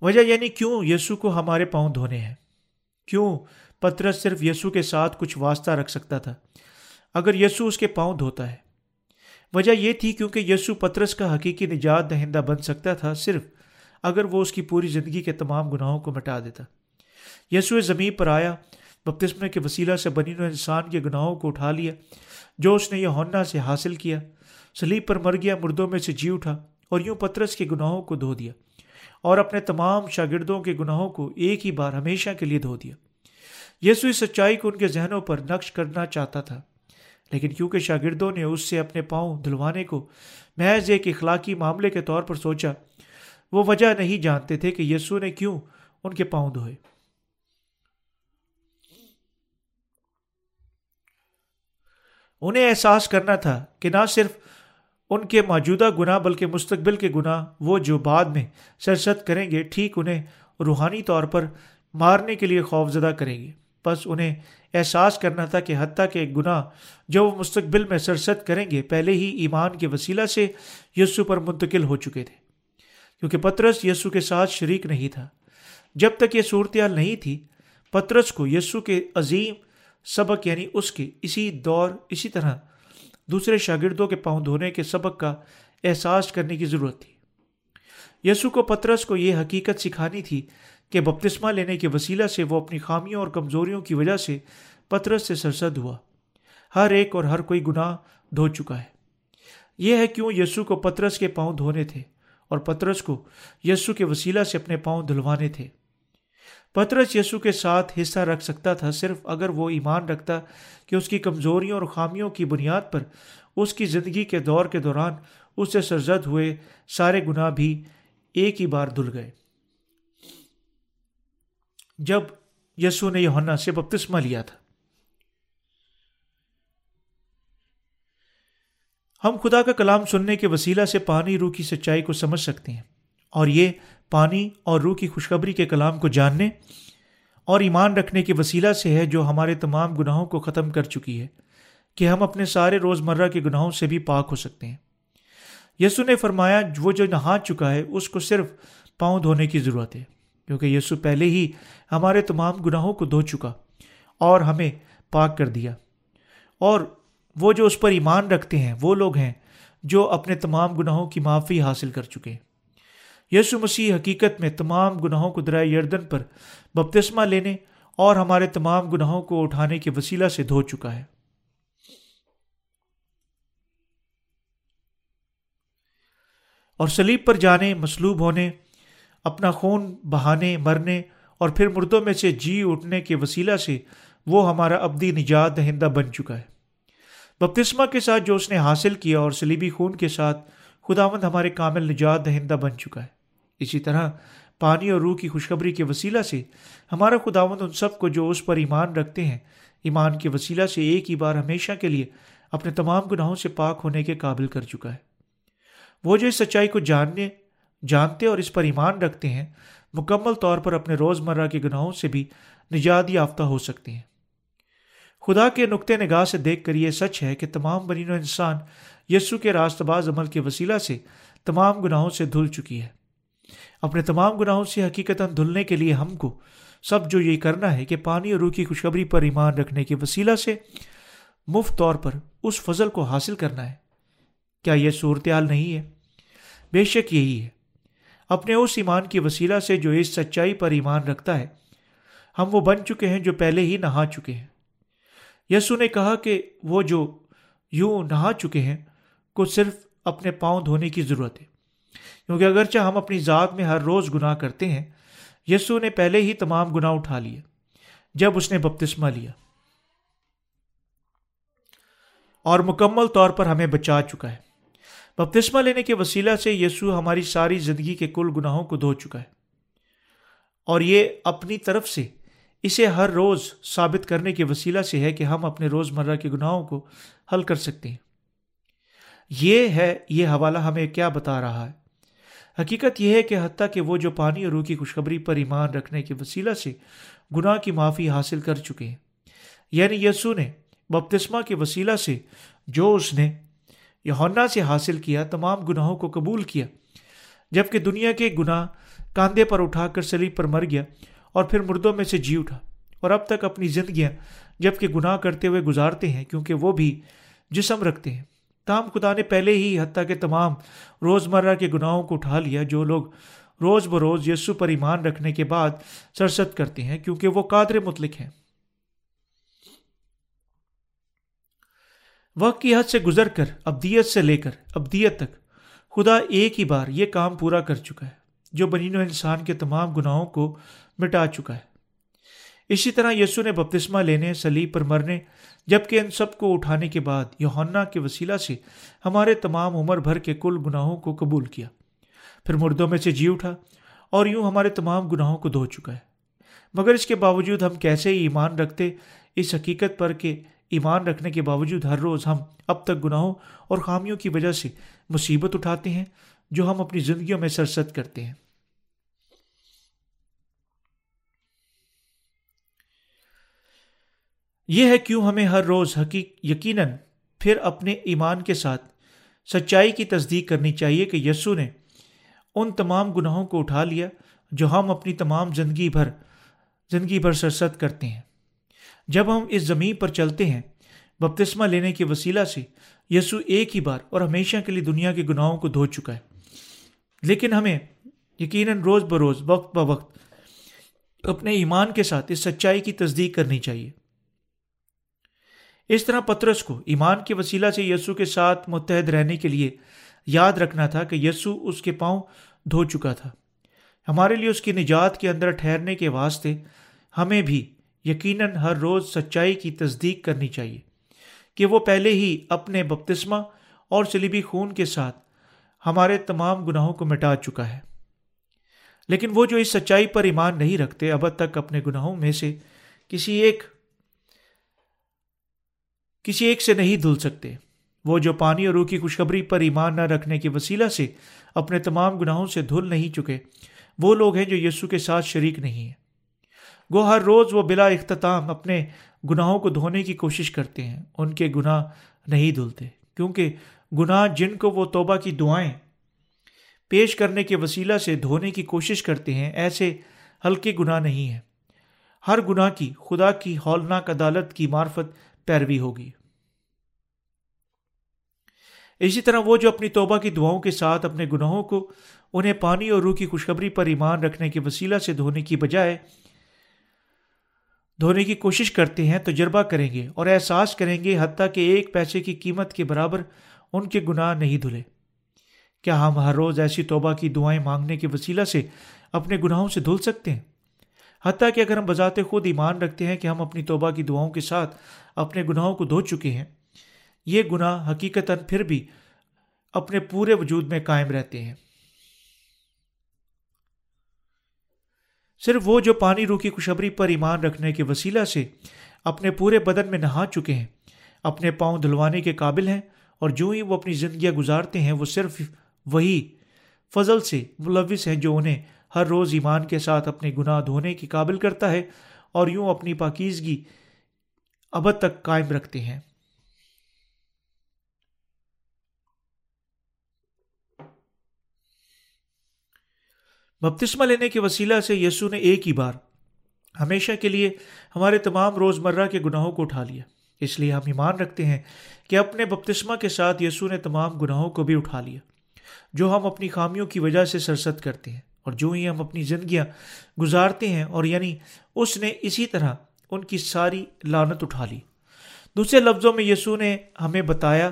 وجہ یعنی کیوں یسو کو ہمارے پاؤں دھونے ہیں؟ کیوں پترس صرف یسو کے ساتھ کچھ واسطہ رکھ سکتا تھا؟ اگر یسو اس کے پاؤں دھوتا ہے۔ وجہ یہ تھی کیونکہ یسو پترس کا حقیقی نجات دہندہ بن سکتا تھا صرف اگر وہ اس کی پوری زندگی کے تمام گناہوں کو مٹا دیتا۔ یسو زمین پر آیا، بپتسمے کے وسیلہ سے بنی و انسان کے گناہوں کو اٹھا لیا، جو اس نے یہ سے حاصل کیا۔ سلیب پر مر گیا، مردوں میں سے جی اٹھا اور یوں پترس کے گناہوں کو دھو دیا۔ اور اپنے تمام شاگردوں کے گناہوں کو ایک ہی بار ہمیشہ کے لیے دھو دیا۔ یسو اس سچائی کو ان کے ذہنوں پر نقش کرنا چاہتا تھا، لیکن کیونکہ شاگردوں نے اس سے اپنے پاؤں دھلوانے کو محض ایک اخلاقی معاملے کے طور پر سوچا، وہ وجہ نہیں جانتے تھے کہ یسو نے کیوں ان کے پاؤں دھوئے۔ انہیں احساس کرنا تھا کہ نہ صرف ان کے موجودہ گناہ بلکہ مستقبل کے گناہ، وہ جو بعد میں سرست کریں گے، ٹھیک انہیں روحانی طور پر مارنے کے لیے خوف زدہ کریں گے۔ بس انہیں احساس کرنا تھا کہ حتیٰ کہ گناہ جو وہ مستقبل میں سرست کریں گے، پہلے ہی ایمان کے وسیلہ سے یسو پر منتقل ہو چکے تھے۔ کیونکہ پترس یسو کے ساتھ شریک نہیں تھا۔ جب تک یہ صورتحال نہیں تھی، پترس کو یسو کے عظیم سبق یعنی اس کے اسی دور، اسی طرح دوسرے شاگردوں کے پاؤں دھونے کے سبق کا احساس کرنے کی ضرورت تھی۔ یسو کو پترس کو یہ حقیقت سکھانی تھی کہ بپتسمہ لینے کے وسیلہ سے وہ اپنی خامیوں اور کمزوریوں کی وجہ سے پترس سے سرسد ہوا۔ ہر ایک اور ہر کوئی گناہ دھو چکا ہے۔ یہ ہے کیوں یسو کو پترس کے پاؤں دھونے تھے اور پترس کو یسو کے وسیلہ سے اپنے پاؤں دھلوانے تھے۔ پترس یسو کے ساتھ حصہ رکھ سکتا تھا صرف اگر وہ ایمان رکھتا کہ اس کی کمزوریوں اور خامیوں کی بنیاد پر اس کی زندگی کے دور کے دوران اس سے سرزد ہوئے سارے گناہ بھی ایک ہی بار دھل گئے۔ جب یسو نے یونا سے بپتسمہ لیا تھا۔ ہم خدا کا کلام سننے کے وسیلہ سے پانی روح کی سچائی کو سمجھ سکتے ہیں اور یہ پانی اور روح کی خوشخبری کے کلام کو جاننے اور ایمان رکھنے کے وسیلہ سے ہے جو ہمارے تمام گناہوں کو ختم کر چکی ہے کہ ہم اپنے سارے روز مرہ کے گناہوں سے بھی پاک ہو سکتے ہیں۔ یسو نے فرمایا، وہ جو نہا چکا ہے، اس کو صرف پاؤں دھونے کی ضرورت ہے، کیونکہ یسو پہلے ہی ہمارے تمام گناہوں کو دھو چکا اور ہمیں پاک کر دیا۔ اور وہ جو اس پر ایمان رکھتے ہیں، وہ لوگ ہیں جو اپنے تمام گناہوں کی معافی حاصل کر چکے ہیں۔ یسو مسیح حقیقت میں تمام گناہوں کو درائے یردن پر بپتسمہ لینے اور ہمارے تمام گناہوں کو اٹھانے کے وسیلہ سے دھو چکا ہے۔ اور سلیب پر جانے، مصلوب ہونے، اپنا خون بہانے، مرنے اور پھر مردوں میں سے جی اٹھنے کے وسیلہ سے وہ ہمارا ابدی نجات دہندہ بن چکا ہے۔ بپتسمہ کے ساتھ جو اس نے حاصل کیا اور سلیبی خون کے ساتھ خداوند ہمارے کامل نجات دہندہ بن چکا ہے۔ اسی طرح پانی اور روح کی خوشخبری کے وسیلہ سے ہمارا خداوند ان سب کو جو اس پر ایمان رکھتے ہیں، ایمان کے وسیلہ سے ایک ہی بار ہمیشہ کے لیے اپنے تمام گناہوں سے پاک ہونے کے قابل کر چکا ہے۔ وہ جو اس سچائی کو جاننے، جانتے اور اس پر ایمان رکھتے ہیں، مکمل طور پر اپنے روز مرہ کے گناہوں سے بھی نجات یافتہ ہو سکتے ہیں۔ خدا کے نقطۂ نگاہ سے دیکھ کر یہ سچ ہے کہ تمام بنین و انسان یسو کے راست باز عمل کے وسیلہ سے تمام گناہوں سے دھل چکی ہے۔ اپنے تمام گناہوں سے حقیقت دھلنے کے لیے ہم کو سب جو یہ کرنا ہے کہ پانی اور روح کی خوشخبری پر ایمان رکھنے کے وسیلہ سے مفت طور پر اس فضل کو حاصل کرنا ہے۔ کیا یہ صورتحال نہیں ہے؟ بے شک یہی ہے۔ اپنے اس ایمان کی وسیلہ سے جو اس سچائی پر ایمان رکھتا ہے، ہم وہ بن چکے ہیں جو پہلے ہی نہا چکے ہیں۔ یسو نے کہا کہ وہ جو یوں نہا چکے ہیں، کو صرف اپنے پاؤں دھونے کی ضرورت ہے۔ کیونکہ اگرچہ ہم اپنی ذات میں ہر روز گناہ کرتے ہیں، یسو نے پہلے ہی تمام گناہ اٹھا لیے، جب اس نے بپتسمہ لیا۔ اور مکمل طور پر ہمیں بچا چکا ہے۔ بپتسمہ لینے کے وسیلہ سے یسوع ہماری ساری زندگی کے کل گناہوں کو دھو چکا ہے۔ اور یہ اپنی طرف سے اسے ہر روز ثابت کرنے کے وسیلہ سے ہے کہ ہم اپنے روز مرہ کے گناہوں کو حل کر سکتے ہیں۔ یہ ہے، یہ حوالہ ہمیں کیا بتا رہا ہے؟ حقیقت یہ ہے کہ حتیٰ کہ وہ جو پانی اور روح کی خوشخبری پر ایمان رکھنے کے وسیلہ سے گناہ کی معافی حاصل کر چکے ہیں۔ یعنی یسو نے بپتسمہ کے وسیلہ سے جو اس نے یونا سے حاصل کیا، تمام گناہوں کو قبول کیا۔ جبکہ دنیا کے گناہ کاندھے پر اٹھا کر سلیب پر مر گیا اور پھر مردوں میں سے جی اٹھا۔ اور اب تک اپنی زندگیاں جبکہ گناہ کرتے ہوئے گزارتے ہیں کیونکہ وہ بھی جسم رکھتے ہیں۔ تاہم خدا نے پہلے ہی حتیٰ کہ تمام روز مرہ کے گناہوں کو اٹھا لیا، جو لوگ روز بروز یسو پر ایمان رکھنے کے بعد سرست کرتے ہیں، کیونکہ وہ قادر مطلق ہیں۔ وقت کی حد سے گزر کر، ابدیت سے لے کر، ابدیت تک، خدا ایک ہی بار یہ کام پورا کر چکا ہے، جو بنین و انسان کے تمام گناہوں کو مٹا چکا ہے۔ اسی طرح یسو نے بپتسمہ لینے، سلیب پر مرنے، جبکہ ان سب کو اٹھانے کے بعد یوہنا کے وسیلہ سے ہمارے تمام عمر بھر کے کل گناہوں کو قبول کیا۔ پھر مردوں میں سے جی اٹھا اور یوں ہمارے تمام گناہوں کو دھو چکا ہے۔ مگر اس کے باوجود ہم کیسے ہی ایمان رکھتے، اس حقیقت پر کہ ایمان رکھنے کے باوجود ہر روز ہم اب تک گناہوں اور خامیوں کی وجہ سے مصیبت اٹھاتے ہیں، جو ہم اپنی زندگیوں میں سرست کرتے ہیں۔ یہ ہے کیوں ہمیں ہر روز حقیق یقیناً پھر اپنے ایمان کے ساتھ سچائی کی تصدیق کرنی چاہیے کہ یسو نے ان تمام گناہوں کو اٹھا لیا جو ہم اپنی تمام زندگی بھر زندگی بھر سرست کرتے ہیں۔ جب ہم اس زمین پر چلتے ہیں، بپتسمہ لینے کے وسیلہ سے یسو ایک ہی بار اور ہمیشہ کے لیے دنیا کے گناہوں کو دھو چکا ہے۔ لیکن ہمیں یقیناً روز بروز، وقت ب وقت اپنے ایمان کے ساتھ اس سچائی کی تصدیق کرنی چاہیے۔ اس طرح پترس کو ایمان کے وسیلہ سے یسو کے ساتھ متحد رہنے کے لیے یاد رکھنا تھا کہ یسو اس کے پاؤں دھو چکا تھا۔ ہمارے لیے اس کی نجات کے اندر ٹھہرنے کے واسطے ہمیں بھی یقیناً ہر روز سچائی کی تصدیق کرنی چاہیے کہ وہ پہلے ہی اپنے بپتسمہ اور سلیبی خون کے ساتھ ہمارے تمام گناہوں کو مٹا چکا ہے۔ لیکن وہ جو اس سچائی پر ایمان نہیں رکھتے، اب تک اپنے گناہوں میں سے کسی ایک کسی ایک سے نہیں دھل سکتے۔ وہ جو پانی اور روح کی خوشخبری پر ایمان نہ رکھنے کے وسیلہ سے اپنے تمام گناہوں سے دھل نہیں چکے، وہ لوگ ہیں جو یسو کے ساتھ شریک نہیں ہیں۔ گو ہر روز وہ بلا اختتام اپنے گناہوں کو دھونے کی کوشش کرتے ہیں۔ ان کے گناہ نہیں دھلتے، کیونکہ گناہ جن کو وہ توبہ کی دعائیں پیش کرنے کے وسیلہ سے دھونے کی کوشش کرتے ہیں، ایسے ہلکے گناہ نہیں ہیں۔ ہر گناہ کی، خدا کی ہولناک عدالت کی معرفت پیروی ہوگی۔ اسی طرح وہ جو اپنی توبہ کی دعاؤں کے ساتھ اپنے گناہوں کو انہیں پانی اور روح کی خوشخبری پر ایمان رکھنے کے وسیلہ سے دھونے کی بجائے دھونے کی کوشش کرتے ہیں تجربہ کریں گے اور احساس کریں گے حتیٰ کہ ایک پیسے کی قیمت کے برابر ان کے گناہ نہیں دھلے۔ کیا ہم ہر روز ایسی توبہ کی دعائیں مانگنے کے وسیلہ سے اپنے گناہوں سے دھل سکتے ہیں؟ حتیٰ کہ اگر ہم بذات خود ایمان رکھتے ہیں کہ ہم اپنی توبہ کی دعاؤں کے ساتھ اپنے گناہوں کو دھو چکے ہیں، یہ گناہ حقیقت پھر بھی اپنے پورے وجود میں قائم رہتے ہیں۔ صرف وہ جو پانی روح کی خوشبری پر ایمان رکھنے کے وسیلہ سے اپنے پورے بدن میں نہا چکے ہیں، اپنے پاؤں دھلوانے کے قابل ہیں اور جو ہی وہ اپنی زندگیاں گزارتے ہیں، وہ صرف وہی فضل سے ملوث ہیں جو انہیں ہر روز ایمان کے ساتھ اپنے گناہ دھونے کی قابل کرتا ہے اور یوں اپنی پاکیزگی ابد تک قائم رکھتے ہیں۔ بپتسمہ لینے کے وسیلہ سے یسو نے ایک ہی بار ہمیشہ کے لیے ہمارے تمام روز مرہ کے گناہوں کو اٹھا لیا۔ اس لیے ہم ایمان رکھتے ہیں کہ اپنے بپتسمہ کے ساتھ یسو نے تمام گناہوں کو بھی اٹھا لیا، جو ہم اپنی خامیوں کی وجہ سے سرست کرتے ہیں۔ اور جو ہی ہم اپنی زندگیاں گزارتے ہیں اور یعنی اس نے اسی طرح ان کی ساری لانت اٹھا لی۔ دوسرے لفظوں میں یسو نے ہمیں بتایا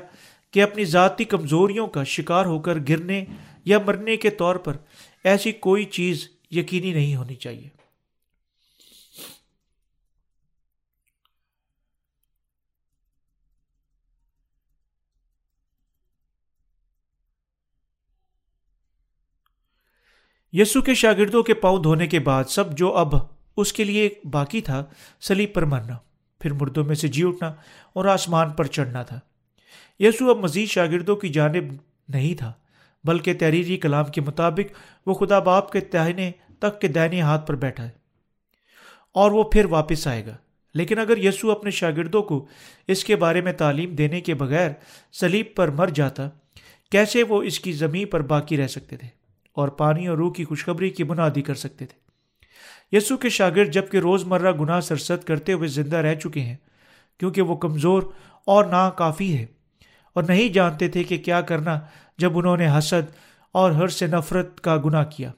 کہ اپنی ذاتی کمزوریوں کا شکار ہو کر گرنے یا مرنے کے طور پر ایسی کوئی چیز یقینی نہیں ہونی چاہیے۔ یسو کے شاگردوں کے پاؤں دھونے کے بعد سب جو اب اس کے لیے باقی تھا، سلیب پر مرنا، پھر مردوں میں سے جی اٹھنا اور آسمان پر چڑھنا تھا۔ یسو اب مزید شاگردوں کی جانب نہیں تھا، بلکہ تحریری کلام کے مطابق وہ خدا باپ کے تہنے تک کے دائنے ہاتھ پر بیٹھا ہے۔ اور وہ پھر واپس آئے گا۔ لیکن اگر یسو اپنے شاگردوں کو اس کے بارے میں تعلیم دینے کے بغیر سلیب پر مر جاتا، کیسے وہ اس کی زمین پر باقی رہ سکتے تھے؟ اور پانی اور روح کی خوشخبری کی بنیادی کر سکتے تھے۔ یسو کے شاگرد جبکہ روز مرہ گناہ سرست کرتے ہوئے زندہ رہ چکے ہیں، کیونکہ وہ کمزور اور ناکافی ہے۔ اور نہیں جانتے تھے کہ کیا کرنا جب انہوں نے حسد اور ہر سے نفرت کا گناہ کیا۔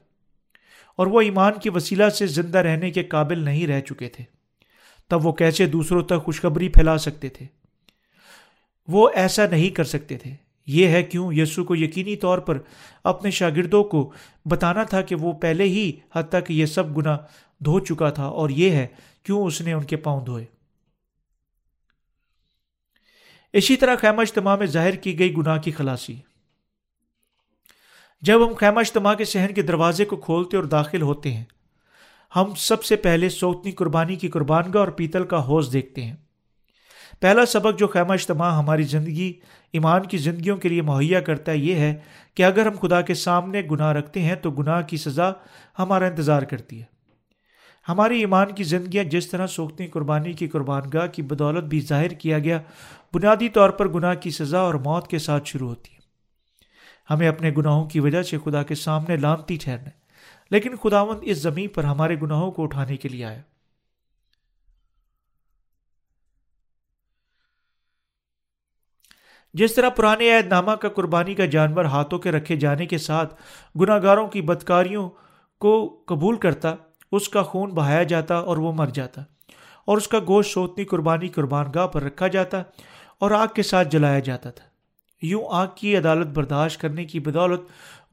اور وہ ایمان کی وسیلہ سے زندہ رہنے کے قابل نہیں رہ چکے تھے۔ تب وہ کیسے دوسروں تک خوشخبری پھیلا سکتے تھے؟ وہ ایسا نہیں کر سکتے تھے۔ یہ ہے کیوں یسو کو یقینی طور پر اپنے شاگردوں کو بتانا تھا کہ وہ پہلے ہی حد تک یہ سب گنا دھو چکا تھا اور یہ ہے کیوں اس نے ان کے پاؤں دھوئے۔ اسی طرح خیمہ اجتماع میں ظاہر کی گئی گناہ کی خلاصی۔ جب ہم خیمہ اجتماع کے شہر کے دروازے کو کھولتے اور داخل ہوتے ہیں، ہم سب سے پہلے سوتنی قربانی کی قربانگاہ اور پیتل کا حوض دیکھتے ہیں۔ پہلا سبق جو خیمہ اجتماع ہماری زندگی، ایمان کی زندگیوں کے لیے مہیا کرتا ہے، یہ ہے کہ اگر ہم خدا کے سامنے گناہ رکھتے ہیں تو گناہ کی سزا ہمارا انتظار کرتی ہے۔ ہماری ایمان کی زندگیاں جس طرح سوکھتی قربانی کی قربان گاہ کی بدولت بھی ظاہر کیا گیا، بنیادی طور پر گناہ کی سزا اور موت کے ساتھ شروع ہوتی ہے۔ ہمیں اپنے گناہوں کی وجہ سے خدا کے سامنے لانتی ٹھہرنا لیکن خداوند اس زمین پر ہمارے گناہوں کو اٹھانے کے لیے آیا۔ جس طرح پرانے عہد نامہ کا قربانی کا جانور ہاتھوں کے رکھے جانے کے ساتھ گناہ گاروں کی بدکاریوں کو قبول کرتا، اس کا خون بہایا جاتا اور وہ مر جاتا، اور اس کا گوشت سوتنی قربانی قربان گاہ پر رکھا جاتا اور آگ کے ساتھ جلایا جاتا تھا۔ یوں آگ کی عدالت برداشت کرنے کی بدولت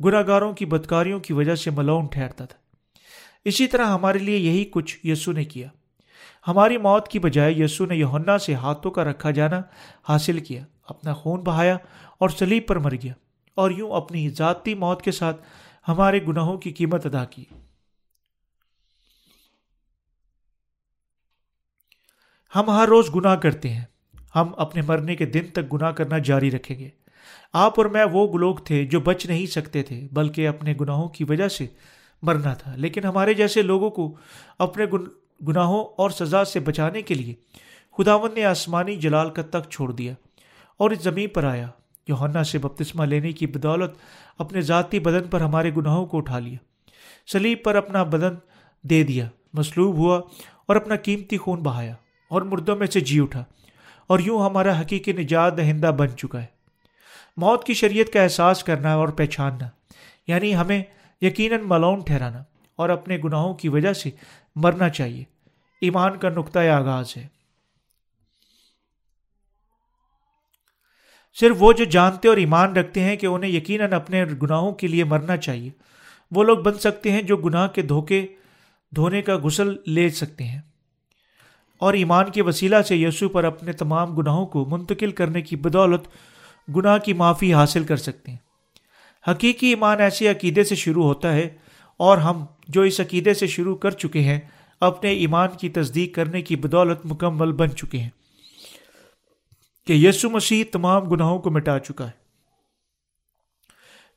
گناہ گاروں کی بدکاریوں کی وجہ سے ملون ٹھہرتا تھا۔ اسی طرح ہمارے لیے یہی کچھ یسو نے کیا۔ ہماری موت کی بجائے یسو نے یونا سے ہاتھوں کا رکھا جانا حاصل کیا۔ اپنا خون بہایا اور سلیب پر مر گیا اور یوں اپنی ذاتی موت کے ساتھ ہمارے گناہوں کی قیمت ادا کی۔ ہم ہر روز گناہ کرتے ہیں۔ ہم اپنے مرنے کے دن تک گناہ کرنا جاری رکھیں گے۔ آپ اور میں وہ لوگ تھے جو بچ نہیں سکتے تھے، بلکہ اپنے گناہوں کی وجہ سے مرنا تھا۔ لیکن ہمارے جیسے لوگوں کو اپنے گناہوں اور سزا سے بچانے کے لیے خداون نے آسمانی جلال کا تک چھوڑ دیا۔ اور اس زمین پر آیا۔ یوہنا سے بپتسمہ لینے کی بدولت اپنے ذاتی بدن پر ہمارے گناہوں کو اٹھا لیا۔ سلیب پر اپنا بدن دے دیا۔ مصلوب ہوا اور اپنا قیمتی خون بہایا اور مردوں میں سے جی اٹھا اور یوں ہمارا حقیقی نجات دہندہ بن چکا ہے۔ موت کی شریعت کا احساس کرنا اور پہچاننا یعنی ہمیں یقیناً ملون ٹھہرانا اور اپنے گناہوں کی وجہ سے مرنا چاہیے۔ ایمان کا نقطۂ آغاز ہے۔ صرف وہ جو جانتے اور ایمان رکھتے ہیں کہ انہیں یقیناً اپنے گناہوں کے لیے مرنا چاہیے۔ وہ لوگ بن سکتے ہیں جو گناہ کے دھوکے، دھونے کا غسل لے سکتے ہیں۔ اور ایمان کے وسیلہ سے یسو پر اپنے تمام گناہوں کو منتقل کرنے کی بدولت گناہ کی معافی حاصل کر سکتے ہیں۔ حقیقی ایمان ایسے عقیدے سے شروع ہوتا ہے اور ہم جو اس عقیدے سے شروع کر چکے ہیں، اپنے ایمان کی تصدیق کرنے کی بدولت مکمل بن چکے ہیں۔ کہ یسو مسیح تمام گناہوں کو مٹا چکا ہے۔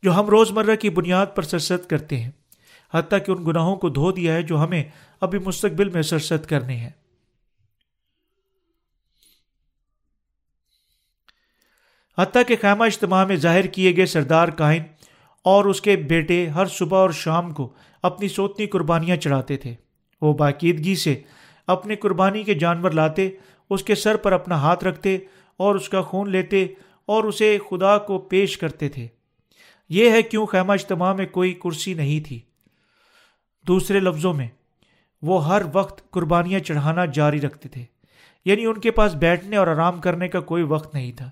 جو ہم روز مرہ کی بنیاد پر سرست کرتے ہیں، حتیٰ کہ ان گناہوں کو دھو دیا ہے جو ہمیں ابھی مستقبل میں سرست کرنے ہیں۔ حتیٰ کہ خیمہ اجتماع میں ظاہر کیے گئے سردار کائن اور اس کے بیٹے ہر صبح اور شام کو اپنی سوتنی قربانیاں چڑھاتے تھے۔ وہ باقیدگی سے اپنے قربانی کے جانور لاتے، اس کے سر پر اپنا ہاتھ رکھتے اور اس کا خون لیتے اور اسے خدا کو پیش کرتے تھے۔ یہ ہے کیوں خیمہ اجتماع میں کوئی کرسی نہیں تھی۔ دوسرے لفظوں میں، وہ ہر وقت قربانیاں چڑھانا جاری رکھتے تھے۔ یعنی ان کے پاس بیٹھنے اور آرام کرنے کا کوئی وقت نہیں تھا۔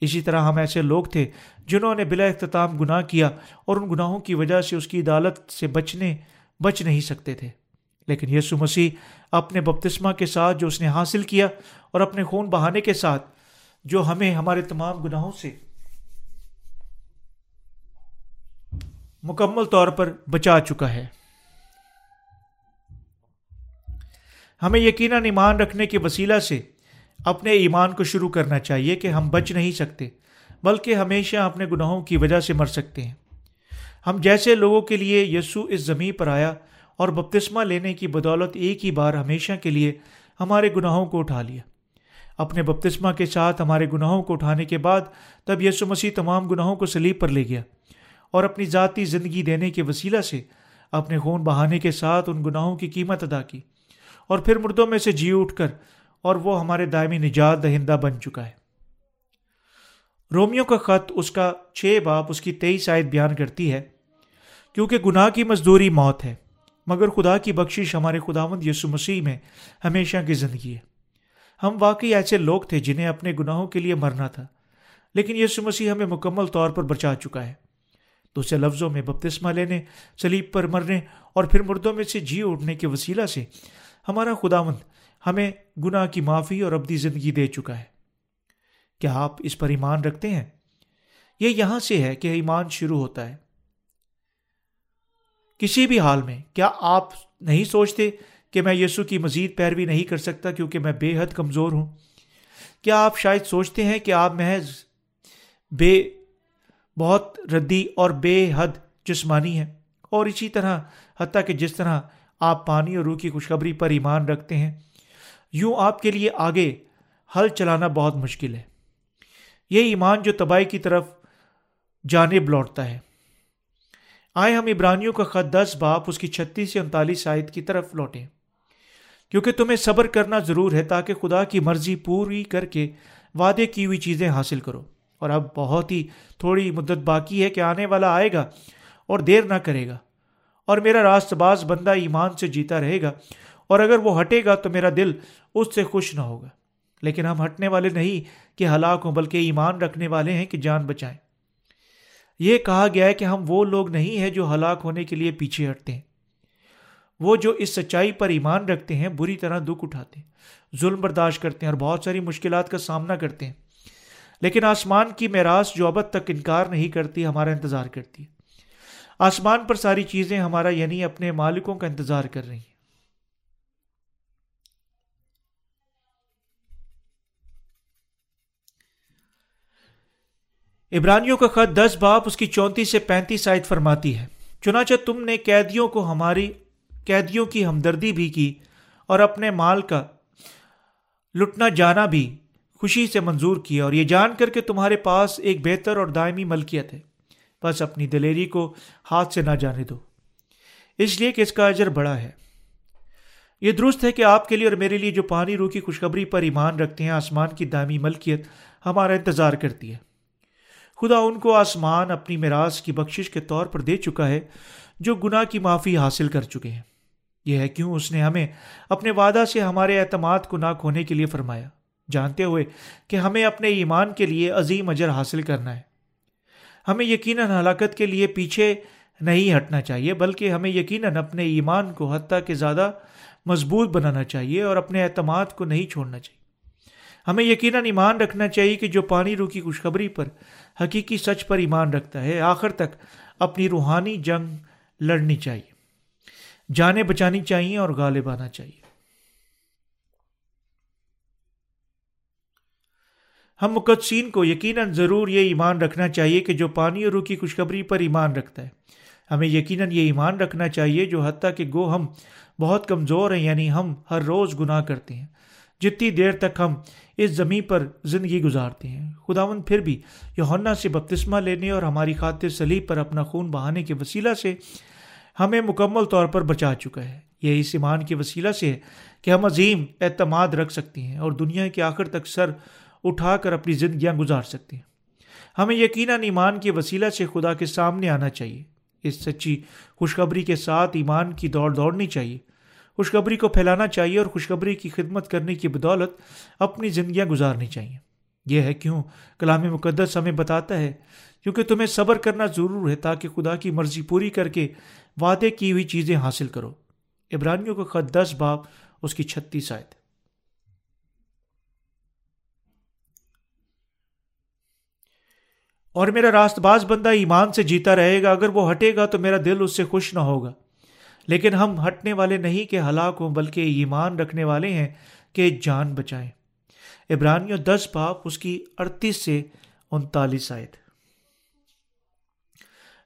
اسی طرح ہم ایسے لوگ تھے جنہوں نے بلا اختتام گناہ کیا اور ان گناہوں کی وجہ سے اس کی عدالت سے بچنے، بچ نہیں سکتے تھے۔ لیکن یسو مسیح اپنے بپتسمہ کے ساتھ جو اس نے حاصل کیا اور اپنے خون بہانے کے ساتھ جو ہمیں ہمارے تمام گناہوں سے مکمل طور پر بچا چکا ہے۔ ہمیں یقیناً ایمان رکھنے کے وسیلہ سے اپنے ایمان کو شروع کرنا چاہیے کہ ہم بچ نہیں سکتے، بلکہ ہمیشہ اپنے گناہوں کی وجہ سے مر سکتے ہیں۔ ہم جیسے لوگوں کے لیے یسو اس زمین پر آیا اور بپتسمہ لینے کی بدولت ایک ہی بار ہمیشہ کے لیے ہمارے گناہوں کو اٹھا لیا۔ اپنے بپتسمہ کے ساتھ ہمارے گناہوں کو اٹھانے کے بعد تب یسو مسیح تمام گناہوں کو سلیب پر لے گیا اور اپنی ذاتی زندگی دینے کے وسیلہ سے اپنے خون بہانے کے ساتھ ان گناہوں کی قیمت ادا کی اور پھر مردوں میں سے جی اٹھ کر اور وہ ہمارے دائمی نجات دہندہ بن چکا ہے۔ رومیو کا خط اس کا چھ باپ اس کی تیئیس آیت بیان کرتی ہے، کیونکہ گناہ کی مزدوری موت ہے، مگر خدا کی بخشش ہمارے خداوند یسو مسیح میں ہمیشہ کی زندگی ہے۔ ہم واقعی ایسے لوگ تھے جنہیں اپنے گناہوں کے لیے مرنا تھا۔ لیکن یسو مسیح ہمیں مکمل طور پر بچا چکا ہے۔ دوسرے لفظوں میں بپتسمہ لینے سلیب پر مرنے اور پھر مردوں میں سے جی اٹھنے کے وسیلہ سے ہمارا خداوند ہمیں گناہ کی معافی اور ابدی زندگی دے چکا ہے۔ کیا آپ اس پر ایمان رکھتے ہیں؟ یہ یہاں سے ہے کہ ایمان شروع ہوتا ہے۔ کسی بھی حال میں کیا آپ نہیں سوچتے کہ میں یسو کی مزید پیروی نہیں کر سکتا کیونکہ میں بے حد کمزور ہوں۔ کیا آپ شاید سوچتے ہیں کہ آپ محض بے بہت ردی اور بے حد جسمانی ہیں؟ اور اسی طرح، حتیٰ کہ جس طرح آپ پانی اور روح کی خوشخبری پر ایمان رکھتے ہیں، یوں آپ کے لیے آگے ہل چلانا بہت مشکل ہے۔ یہ ایمان جو تباہی کی طرف جانب لوٹتا ہے۔ آئے ہم عبرانیوں کا خط دس باپ اس کی چھتیس سے انتالیس آیت کی طرف لوٹیں۔ کیونکہ تمہیں صبر کرنا ضرور ہے تاکہ خدا کی مرضی پوری کر کے وعدے کی ہوئی چیزیں حاصل کرو۔ اور اب بہت ہی تھوڑی مدت باقی ہے کہ آنے والا آئے گا اور دیر نہ کرے گا۔ اور میرا راست باز بندہ ایمان سے جیتا رہے گا۔ اور اگر وہ ہٹے گا تو میرا دل اس سے خوش نہ ہوگا۔ لیکن ہم ہٹنے والے نہیں کہ ہلاک ہوں، بلکہ ایمان رکھنے والے ہیں کہ جان بچائیں۔ یہ کہا گیا ہے کہ ہم وہ لوگ نہیں ہیں جو ہلاک ہونے کے لیے پیچھے ہٹتے ہیں۔ وہ جو اس سچائی پر ایمان رکھتے ہیں، بری طرح دکھ اٹھاتے ہیں، ظلم برداشت کرتے ہیں اور بہت ساری مشکلات کا سامنا کرتے ہیں۔ لیکن آسمان کی معراث جو ابد تک انکار نہیں کرتی، ہمارا انتظار کرتی ہے۔ آسمان پر ساری چیزیں ہمارا یعنی اپنے مالکوں کا انتظار کر رہی ہیں۔ ابرانیوں کا خط دس باپ اس کی چونتیس سے پینتیس آیت فرماتی ہے۔ چنانچہ تم نے قیدیوں کو ہماری قیدیوں کی ہمدردی بھی کی اور اپنے مال کا لٹنا جانا بھی خوشی سے منظور کیا اور یہ جان کر کے تمہارے پاس ایک بہتر اور دائمی ملکیت ہے۔ بس اپنی دلیری کو ہاتھ سے نہ جانے دو۔ اس لیے کہ اس کا اجر بڑا ہے۔ یہ درست ہے کہ آپ کے لیے اور میرے لیے جو پانی، روح کی خوشخبری پر ایمان رکھتے ہیں، آسمان کی دائمی ملکیت ہمارا انتظار کرتی ہے۔ خدا ان کو آسمان اپنی میراث کی بخشش کے طور پر دے چکا ہے جو گناہ کی معافی حاصل کر چکے ہیں۔ یہ ہے کیوں اس نے ہمیں اپنے وعدہ سے ہمارے اعتماد کو نہ کھونے کے لیے فرمایا؟ جانتے ہوئے کہ ہمیں اپنے ایمان کے لیے عظیم اجر حاصل کرنا ہے۔ ہمیں یقیناً ہلاکت کے لیے پیچھے نہیں ہٹنا چاہیے، بلکہ ہمیں یقیناً اپنے ایمان کو حتیٰ کہ زیادہ مضبوط بنانا چاہیے اور اپنے اعتماد کو نہیں چھوڑنا چاہیے۔ ہمیں یقیناً ایمان رکھنا چاہیے کہ جو پانی روکی خوشخبری پر حقیقی سچ پر ایمان رکھتا ہے، آخر تک اپنی روحانی جنگ لڑنی چاہیے۔ جانیں بچانی چاہیے اور غالب آنا چاہیے۔ ہم مقدسین کو یقیناً ضرور یہ ایمان رکھنا چاہیے کہ جو پانی اور روح کی خوشخبری پر ایمان رکھتا ہے۔ ہمیں یقیناً یہ ایمان رکھنا چاہیے جو حتیٰ کہ گو ہم بہت کمزور ہیں یعنی ہم ہر روز گناہ کرتے ہیں۔ جتنی دیر تک ہم اس زمین پر زندگی گزارتے ہیں خداون پھر بھی یونا سے بپتسمہ لینے اور ہماری خاطر سلیب پر اپنا خون بہانے کے وسیلہ سے ہمیں مکمل طور پر بچا چکا ہے۔ یہ اس ایمان کے وسیلہ سے ہے کہ ہم عظیم اعتماد رکھ سکتے ہیں اور دنیا کے آخر تک سر اٹھا کر اپنی زندگیاں گزار سکتے ہیں۔ ہمیں یقیناً ایمان کے وسیلہ سے خدا کے سامنے آنا چاہیے۔ اس سچی خوشخبری کے ساتھ ایمان کی دوڑ دوڑنی چاہیے۔ خوشخبری کو پھیلانا چاہیے اور خوشخبری کی خدمت کرنے کی بدولت اپنی زندگیاں گزارنی چاہیے۔ یہ ہے کیوں کلام مقدس ہمیں بتاتا ہے؟ کیونکہ تمہیں صبر کرنا ضرور ہے تاکہ خدا کی مرضی پوری کر کے وعدے کی ہوئی چیزیں حاصل کرو۔ ابرانیوں کو خط دس باپ اس کی چھتیس آئے اور میرا راست باز بندہ ایمان سے جیتا رہے گا، اگر وہ ہٹے گا تو میرا دل اس سے خوش نہ ہوگا۔ لیکن ہم ہٹنے والے نہیں کہ ہلاک ہوں، بلکہ ایمان رکھنے والے ہیں کہ جان بچائیں۔ ابرانیوں دس باپ اس کی اڑتیس سے انتالیس آئے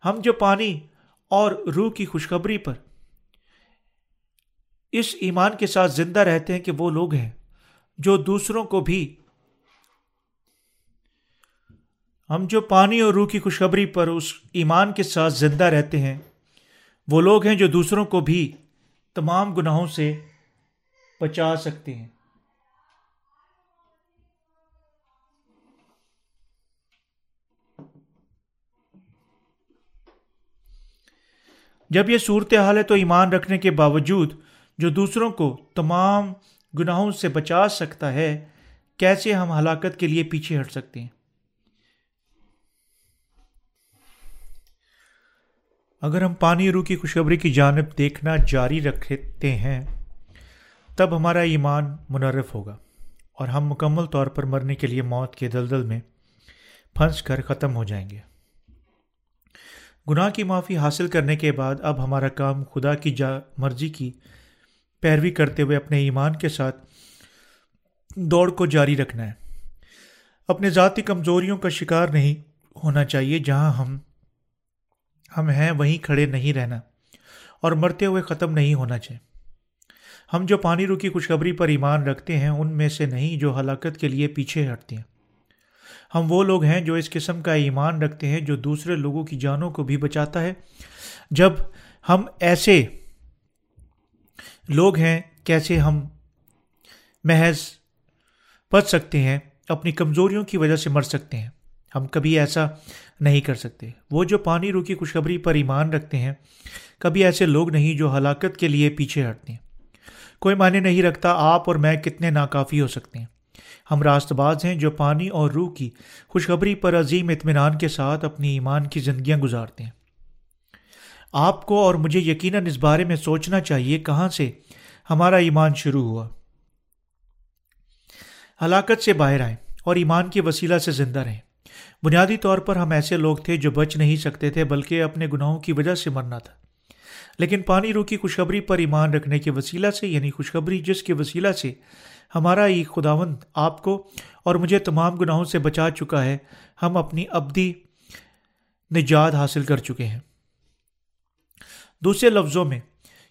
ہم جو پانی اور روح کی خوشخبری پر۔ اس ایمان کے ساتھ زندہ رہتے ہیں کہ وہ لوگ ہیں جو دوسروں کو بھی ہم جو پانی اور روح کی خوشخبری پر اس ایمان کے ساتھ زندہ رہتے ہیں، وہ لوگ ہیں جو دوسروں کو بھی تمام گناہوں سے بچا سکتے ہیں۔ جب یہ صورت حال ہے تو ایمان رکھنے کے باوجود جو دوسروں کو تمام گناہوں سے بچا سکتا ہے، کیسے ہم ہلاکت کے لیے پیچھے ہٹ سکتے ہیں؟ اگر ہم پانی روح کی خوشخبری کی جانب دیکھنا جاری رکھتے ہیں، تب ہمارا ایمان منرف ہوگا اور ہم مکمل طور پر مرنے کے لیے موت کے دلدل میں پھنس کر ختم ہو جائیں گے۔ گناہ کی معافی حاصل کرنے کے بعد اب ہمارا کام خدا کی جا مرضی کی پیروی کرتے ہوئے اپنے ایمان کے ساتھ دوڑ کو جاری رکھنا ہے۔ اپنے ذاتی کمزوریوں کا شکار نہیں ہونا چاہیے جہاں ہم ہم ہیں وہیں کھڑے نہیں رہنا اور مرتے ہوئے ختم نہیں ہونا چاہیے۔ ہم جو پانی روکی خوشخبری پر ایمان رکھتے ہیں ان میں سے نہیں جو ہلاکت کے لیے پیچھے ہٹتے ہیں۔ ہم وہ لوگ ہیں جو اس قسم کا ایمان رکھتے ہیں جو دوسرے لوگوں کی جانوں کو بھی بچاتا ہے۔ جب ہم ایسے لوگ ہیں، کیسے ہم محض بچ سکتے ہیں، اپنی کمزوریوں کی وجہ سے مر سکتے ہیں۔ ہم کبھی ایسا نہیں کر سکتے۔ وہ جو پانی روکی خوشخبری پر ایمان رکھتے ہیں، کبھی ایسے لوگ نہیں جو ہلاکت کے لیے پیچھے ہٹتے ہیں۔ کوئی معنی نہیں رکھتا آپ اور میں کتنے ناکافی ہو سکتے ہیں۔ ہم راست باز ہیں جو پانی اور روح کی خوشخبری پر عظیم اطمینان کے ساتھ اپنی ایمان کی زندگیاں گزارتے ہیں۔ آپ کو اور مجھے یقیناً اس بارے میں سوچنا چاہیے کہاں سے ہمارا ایمان شروع ہوا۔ ہلاکت سے باہر آئیں اور ایمان کے وسیلہ سے زندہ رہیں۔ بنیادی طور پر ہم ایسے لوگ تھے جو بچ نہیں سکتے تھے، بلکہ اپنے گناہوں کی وجہ سے مرنا تھا۔ لیکن پانی روح کی خوشخبری پر ایمان رکھنے کے وسیلہ سے یعنی خوشخبری جس کے وسیلہ سے ہمارا ایک خداوند آپ کو اور مجھے تمام گناہوں سے بچا چکا ہے۔ ہم اپنی ابدی نجات حاصل کر چکے ہیں۔ دوسرے لفظوں میں،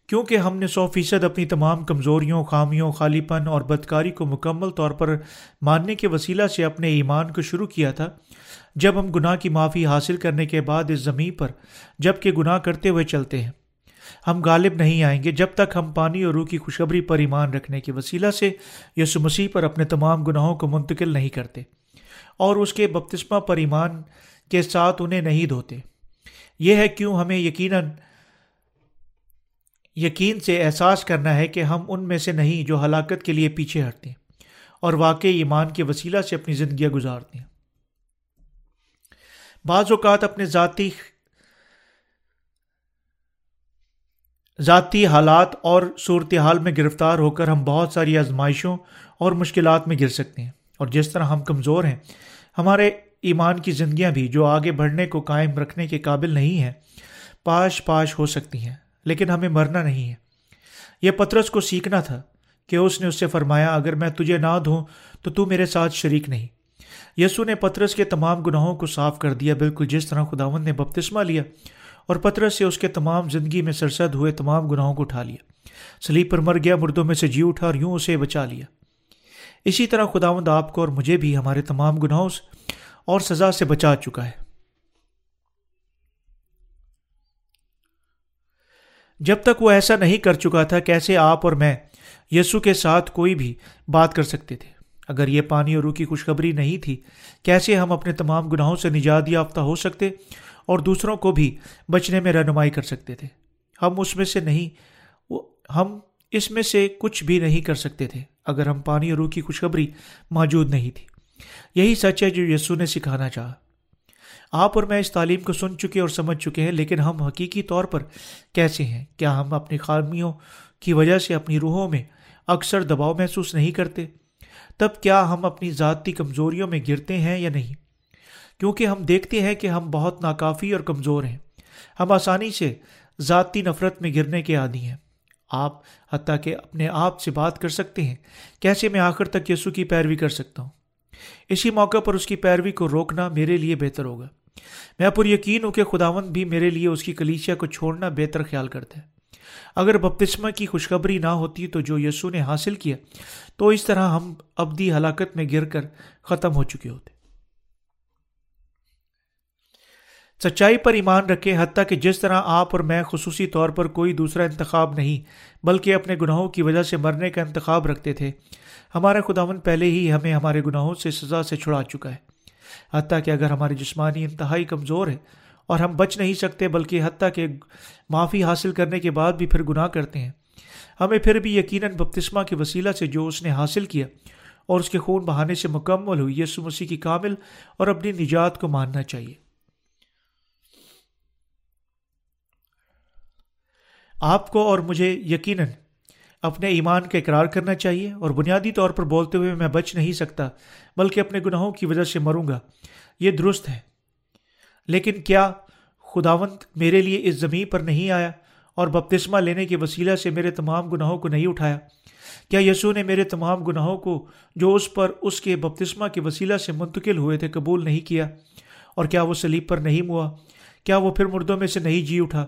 کیونکہ ہم نے سو فیصد اپنی تمام کمزوریوں، خامیوں خالی پن اور بدکاری کو مکمل طور پر ماننے کے وسیلہ سے اپنے ایمان کو شروع کیا تھا، جب ہم گناہ کی معافی حاصل کرنے کے بعد اس زمین پر جبکہ گناہ کرتے ہوئے چلتے ہیں۔ ہم غالب نہیں آئیں گے۔ جب تک ہم پانی اور روح کی خوشبری پر ایمان رکھنے کے وسیلہ سے یسو مسیح پر اپنے تمام گناہوں کو منتقل نہیں کرتے اور اس کے بپتسمہ پر ایمان کے ساتھ انہیں نہیں دھوتے۔ یہ ہے کیوں ہمیں یقیناً یقین سے احساس کرنا ہے کہ ہم ان میں سے نہیں جو ہلاکت کے لیے پیچھے ہٹتے ہیں اور واقعی ایمان کے وسیلہ سے اپنی زندگیاں گزارتے ہیں۔ بعض اوقات اپنے ذاتی ذاتی حالات اور صورتحال میں گرفتار ہو کر ہم بہت ساری آزمائشوں اور مشکلات میں گر سکتے ہیں۔ اور جس طرح ہم کمزور ہیں، ہمارے ایمان کی زندگیاں بھی جو آگے بڑھنے کو قائم رکھنے کے قابل نہیں ہیں، پاش پاش ہو سکتی ہیں، لیکن ہمیں مرنا نہیں ہے۔ یہ پترس کو سیکھنا تھا کہ اس نے اس سے فرمایا، اگر میں تجھے نہ دوں تو تو میرے ساتھ شریک نہیں۔ یسو نے پترس کے تمام گناہوں کو صاف کر دیا، بالکل جس طرح خداون نے بپتسمہ لیا۔ اور پترس سے اس کے تمام زندگی میں سرسد ہوئے تمام گناہوں کو اٹھا لیا۔ سلیب پر مر گیا، مردوں میں سے جی اٹھا اور یوں اسے بچا لیا۔ اسی طرح خداوند آپ کو اور مجھے بھی ہمارے تمام گناہوں اور سزا سے بچا چکا ہے۔ جب تک وہ ایسا نہیں کر چکا تھا، کیسے آپ اور میں یسو کے ساتھ کوئی بھی بات کر سکتے تھے؟ اگر یہ پانی اور روح کی خوشخبری نہیں تھی، کیسے ہم اپنے تمام گناہوں سے نجات یافتہ ہو سکتے اور دوسروں کو بھی بچنے میں رہنمائی کر سکتے تھے۔ ہم اس میں سے نہیں ہم اس میں سے کچھ بھی نہیں کر سکتے تھے۔ اگر ہم پانی اور روح کی خوشخبری موجود نہیں تھی۔ یہی سچ ہے جو یسو نے سکھانا چاہا۔ آپ اور میں اس تعلیم کو سن چکے اور سمجھ چکے ہیں، لیکن ہم حقیقی طور پر کیسے ہیں؟ کیا ہم اپنی خامیوں کی وجہ سے اپنی روحوں میں اکثر دباؤ محسوس نہیں کرتے؟ تب کیا ہم اپنی ذاتی کمزوریوں میں گرتے ہیں یا نہیں؟ کیونکہ ہم دیکھتے ہیں کہ ہم بہت ناکافی اور کمزور ہیں۔ ہم آسانی سے ذاتی نفرت میں گرنے کے عادی ہیں۔ آپ حتیٰ کہ اپنے آپ سے بات کر سکتے ہیں۔ کیسے میں آخر تک یسو کی پیروی کر سکتا ہوں؟ اسی موقع پر اس کی پیروی کو روکنا میرے لیے بہتر ہوگا۔ میں پر یقین ہوں کہ خداون بھی میرے لیے اس کی کلیچیا کو چھوڑنا بہتر خیال کرتا ہے۔ اگر بپتسمہ کی خوشخبری نہ ہوتی تو جو یسو نے حاصل کیا، تو اس طرح ہم ابدی ہلاکت میں گر کر ختم ہو چکے ہوتے۔ سچائی پر ایمان رکھے حتیٰ کہ جس طرح آپ اور میں خصوصی طور پر کوئی دوسرا انتخاب نہیں، بلکہ اپنے گناہوں کی وجہ سے مرنے کا انتخاب رکھتے تھے۔ ہمارا خداون پہلے ہی ہمیں ہمارے گناہوں سے سزا سے چھڑا چکا ہے۔ حتیٰ کہ اگر ہماری جسمانی انتہائی کمزور ہے اور ہم بچ نہیں سکتے، بلکہ حتیٰ کہ معافی حاصل کرنے کے بعد بھی پھر گناہ کرتے ہیں۔ ہمیں پھر بھی یقیناً بپتسمہ کے وسیلہ سے جو اس نے حاصل کیا اور اس کے خون بہانے سے مکمل ہوئی یسو مسیح کی کامل اور اپنی نجات کو ماننا چاہیے۔ آپ کو اور مجھے یقیناً اپنے ایمان کا اقرار کرنا چاہیے اور بنیادی طور پر بولتے ہوئے میں بچ نہیں سکتا، بلکہ اپنے گناہوں کی وجہ سے مروں گا۔ یہ درست ہے۔ لیکن کیا خداونت میرے لیے اس زمین پر نہیں آیا اور بپتسمہ لینے کے وسیلہ سے میرے تمام گناہوں کو نہیں اٹھایا؟ کیا یسو نے میرے تمام گناہوں کو جو اس پر، اس کے بپتسمہ کے وسیلہ سے منتقل ہوئے تھے، قبول نہیں کیا؟ اور کیا وہ سلیب پر نہیں ہوا؟ کیا وہ پھر مردوں میں سے نہیں جی اٹھا؟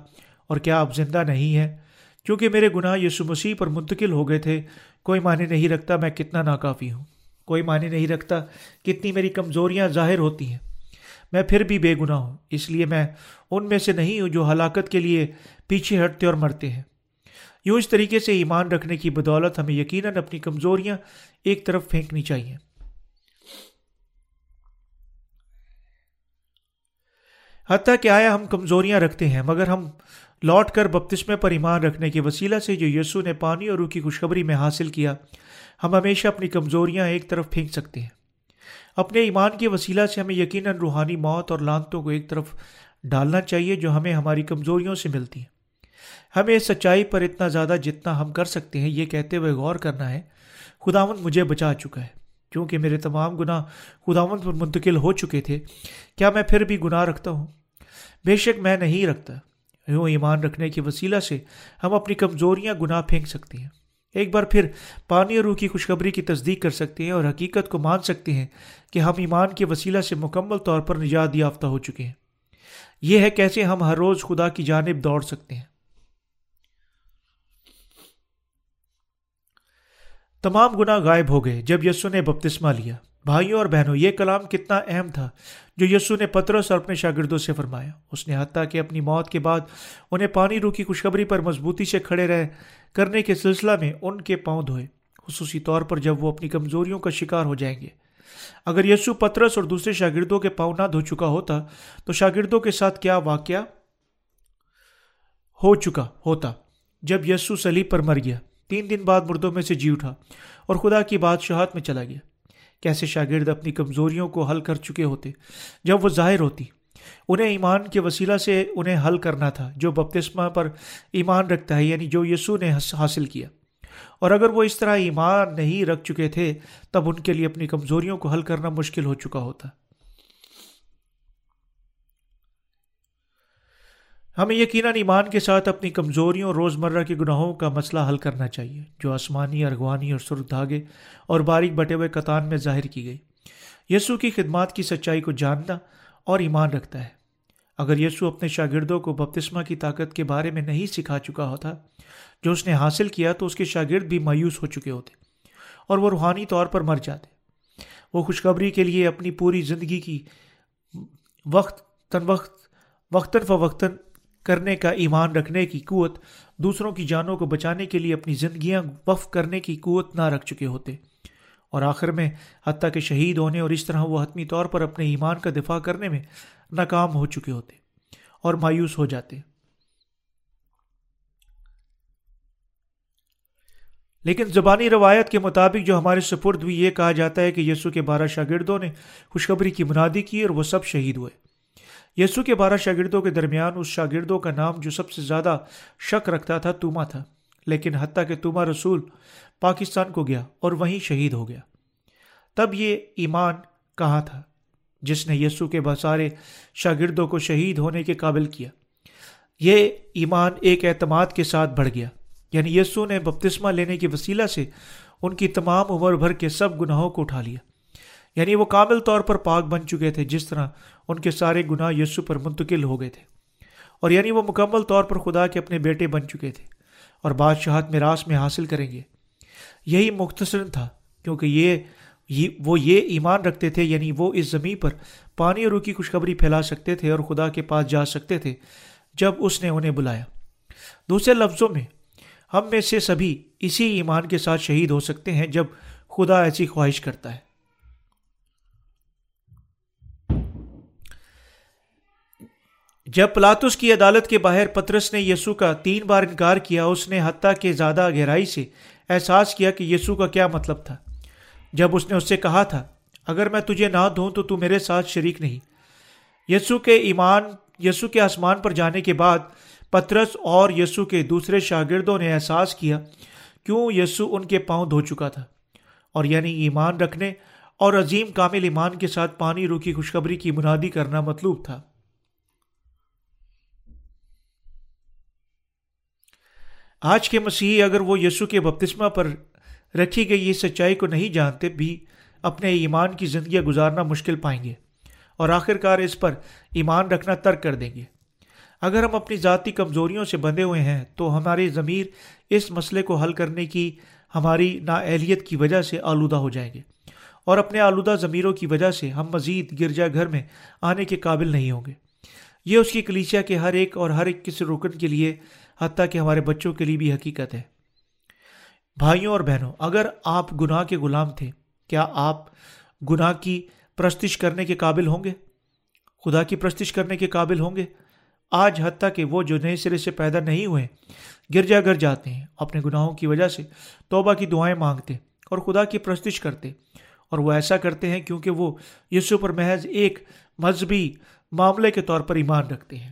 اور کیا اب زندہ نہیں ہے کیونکہ میرے گناہ یسو مسیح پر منتقل ہو گئے تھے، کوئی معنی نہیں رکھتا میں کتنا ناکافی ہوں۔ کوئی معنی نہیں رکھتا کتنی میری کمزوریاں ظاہر ہوتی ہیں۔ میں پھر بھی بے گناہ ہوں، اس لیے میں ان میں سے نہیں ہوں جو ہلاکت کے لیے پیچھے ہٹتے اور مرتے ہیں۔ یوں اس طریقے سے ایمان رکھنے کی بدولت ہمیں یقیناً اپنی کمزوریاں ایک طرف پھینکنی چاہیے۔ حتیٰ کہ آیا ہم کمزوریاں رکھتے ہیں، مگر ہم لوٹ کر بپتسمے پر ایمان رکھنے کے وسیلہ سے جو یسو نے پانی اور روح کی خوشخبری میں حاصل کیا، ہم ہمیشہ اپنی کمزوریاں ایک طرف پھینک سکتے ہیں۔ اپنے ایمان کے وسیلہ سے ہمیں یقیناً روحانی موت اور لانتوں کو ایک طرف ڈالنا چاہیے جو ہمیں ہماری کمزوریوں سے ملتی ہیں۔ ہمیں سچائی پر اتنا زیادہ جتنا ہم کر سکتے ہیں یہ کہتے ہوئے غور کرنا ہے خداون مجھے بچا چکا ہے۔ کیونکہ میرے تمام گناہ خداون پر منتقل ہو چکے تھے، کیا میں پھر بھی گناہ رکھتا ہوں؟ بے شک میں نہیں رکھتا۔ یوں ایمان رکھنے کے وسیلہ سے ہم اپنی کمزوریاں گناہ پھینک سکتے ہیں۔ ایک بار پھر پانی اور روح کی خوشخبری کی تصدیق کر سکتے ہیں اور حقیقت کو مان سکتے ہیں کہ ہم ایمان کے وسیلہ سے مکمل طور پر نجات یافتہ ہو چکے ہیں۔ یہ ہے کیسے ہم ہر روز خدا کی جانب دوڑ سکتے ہیں۔ تمام گناہ غائب ہو گئے جب یسو نے بپتسمہ لیا۔ بھائیوں اور بہنوں، یہ کلام کتنا اہم تھا جو یسو نے پترس اور اپنے شاگردوں سے فرمایا۔ اس نے حتیٰ کہ اپنی موت کے بعد انہیں پانی روکی خوشخبری پر مضبوطی سے کھڑے رہے کرنے کے سلسلہ میں ان کے پاؤں دھوئے۔ خصوصی طور پر جب وہ اپنی کمزوریوں کا شکار ہو جائیں گے۔ اگر یسو پترس اور دوسرے شاگردوں کے پاؤں نہ دھو چکا ہوتا تو شاگردوں کے ساتھ کیا واقعہ ہو چکا ہوتا؟ جب یسو سلیب پر مر گیا، تین دن بعد مردوں میں سے جی اٹھا اور خدا کی بادشاہت میں چلا گیا۔ کیسے شاگرد اپنی کمزوریوں کو حل کر چکے ہوتے، جب وہ ظاہر ہوتی۔ انہیں ایمان کے وسیلہ سے انہیں حل کرنا تھا، جو بپتسمہ پر ایمان رکھتا ہے یعنی جو یسو نے حاصل کیا۔ اور اگر وہ اس طرح ایمان نہیں رکھ چکے تھے، تب ان کے لیے اپنی کمزوریوں کو حل کرنا مشکل ہو چکا ہوتا۔ ہمیں یقیناً ایمان کے ساتھ اپنی کمزوریوں اور روزمرہ کے گناہوں کا مسئلہ حل کرنا چاہیے، جو آسمانی، ارغوانی اور سرخ دھاگے اور باریک بٹے ہوئے قطان میں ظاہر کی گئی۔ یسو کی خدمات کی سچائی کو جاننا اور ایمان رکھتا ہے۔ اگر یسو اپنے شاگردوں کو بپتسمہ کی طاقت کے بارے میں نہیں سکھا چکا ہوتا، جو اس نے حاصل کیا تو اس کے شاگرد بھی مایوس ہو چکے ہوتے اور وہ روحانی طور پر مر جاتے۔ وہ خوشخبری کے لیے اپنی پوری زندگی کی وقت تن وقت، وقتاً فوقتاً کرنے کا ایمان رکھنے کی قوت، دوسروں کی جانوں کو بچانے کے لیے اپنی زندگیاں وقف کرنے کی قوت نہ رکھ چکے ہوتے۔ اور آخر میں، حتیٰ کہ شہید ہونے اور اس طرح وہ حتمی طور پر اپنے ایمان کا دفاع کرنے میں ناکام ہو چکے ہوتے اور مایوس ہو جاتے۔ لیکن زبانی روایت کے مطابق جو ہمارے سپرد ہوئی، یہ کہا جاتا ہے کہ یسو کے بارہ شاگردوں نے خوشخبری کی منادی کی اور وہ سب شہید ہوئے۔ یسو کے بارہ شاگردوں کے درمیان اس شاگردوں کا نام جو سب سے زیادہ شک رکھتا تھا توما تھا، لیکن حتیٰ کہ توما رسول پاکستان کو گیا اور وہیں شہید ہو گیا۔ تب یہ ایمان کہاں تھا؟ جس نے یسو کے بسارے شاگردوں کو شہید ہونے کے قابل کیا۔ یہ ایمان ایک اعتماد کے ساتھ بڑھ گیا۔ یعنی یسو نے بپتسمہ لینے کے وسیلہ سے ان کی تمام عمر بھر کے سب گناہوں کو اٹھا لیا۔ یعنی وہ کامل طور پر پاک بن چکے تھے جس طرح ان کے سارے گناہ یسو پر منتقل ہو گئے تھے۔ اور یعنی وہ مکمل طور پر خدا کے اپنے بیٹے بن چکے تھے اور بادشاہت میں راس میں حاصل کریں گے۔ یہی مختصر تھا، کیونکہ یہ، وہ یہ ایمان رکھتے تھے یعنی وہ اس زمین پر پانی اور روح کی خوشخبری پھیلا سکتے تھے اور خدا کے پاس جا سکتے تھے جب اس نے انہیں بلایا۔ دوسرے لفظوں میں، ہم میں سے سبھی اسی ایمان کے ساتھ شہید ہو سکتے ہیں جب خدا ایسی خواہش کرتا ہے۔ جب پلاتس کی عدالت کے باہر پترس نے یسو کا تین بار انکار کیا، اس نے حتیٰ کہ زیادہ گہرائی سے احساس کیا کہ یسو کا کیا مطلب تھا۔ جب اس نے اس سے کہا تھا، اگر میں تجھے نہ دوں تو تو میرے ساتھ شریک نہیں۔ یسو کے ایمان، یسو کے آسمان پر جانے کے بعد پترس اور یسو کے دوسرے شاگردوں نے احساس کیا کیوں یسو ان کے پاؤں دھو چکا تھا۔ اور یعنی ایمان رکھنے اور عظیم کامل ایمان کے ساتھ پانی رو کی خوشخبری کی منادی کرنا مطلوب تھا۔ آج کے مسیحی اگر وہ یسو کے بپتسمہ پر رکھی گئی یہ سچائی کو نہیں جانتے، بھی اپنے ایمان کی زندگیاں گزارنا مشکل پائیں گے اور آخر کار اس پر ایمان رکھنا ترک کر دیں گے۔ اگر ہم اپنی ذاتی کمزوریوں سے بندھے ہوئے ہیں، تو ہماری ضمیر اس مسئلے کو حل کرنے کی ہماری نااہلیت کی وجہ سے آلودہ ہو جائیں گے۔ اور اپنے آلودہ ضمیروں کی وجہ سے ہم مزید گرجا گھر میں آنے کے قابل نہیں ہوں گے۔ یہ اس کی کلیچیا کے ہر ایک اور ہر ایک کسی رکن کے لیے حتیٰ کہ ہمارے بچوں کے لیے بھی حقیقت ہے۔ بھائیوں اور بہنوں، اگر آپ گناہ کے غلام تھے، کیا آپ گناہ کی پرستش کرنے کے قابل ہوں گے؟ خدا کی پرستش کرنے کے قابل ہوں گے؟ آج حتیٰ کہ وہ جو نئے سرے سے پیدا نہیں ہوئے گرجا گر جاتے ہیں، اپنے گناہوں کی وجہ سے توبہ کی دعائیں مانگتے اور خدا کی پرستش کرتے۔ اور وہ ایسا کرتے ہیں کیونکہ وہ یسو پر محض ایک مذہبی معاملے کے طور پر ایمان رکھتے ہیں۔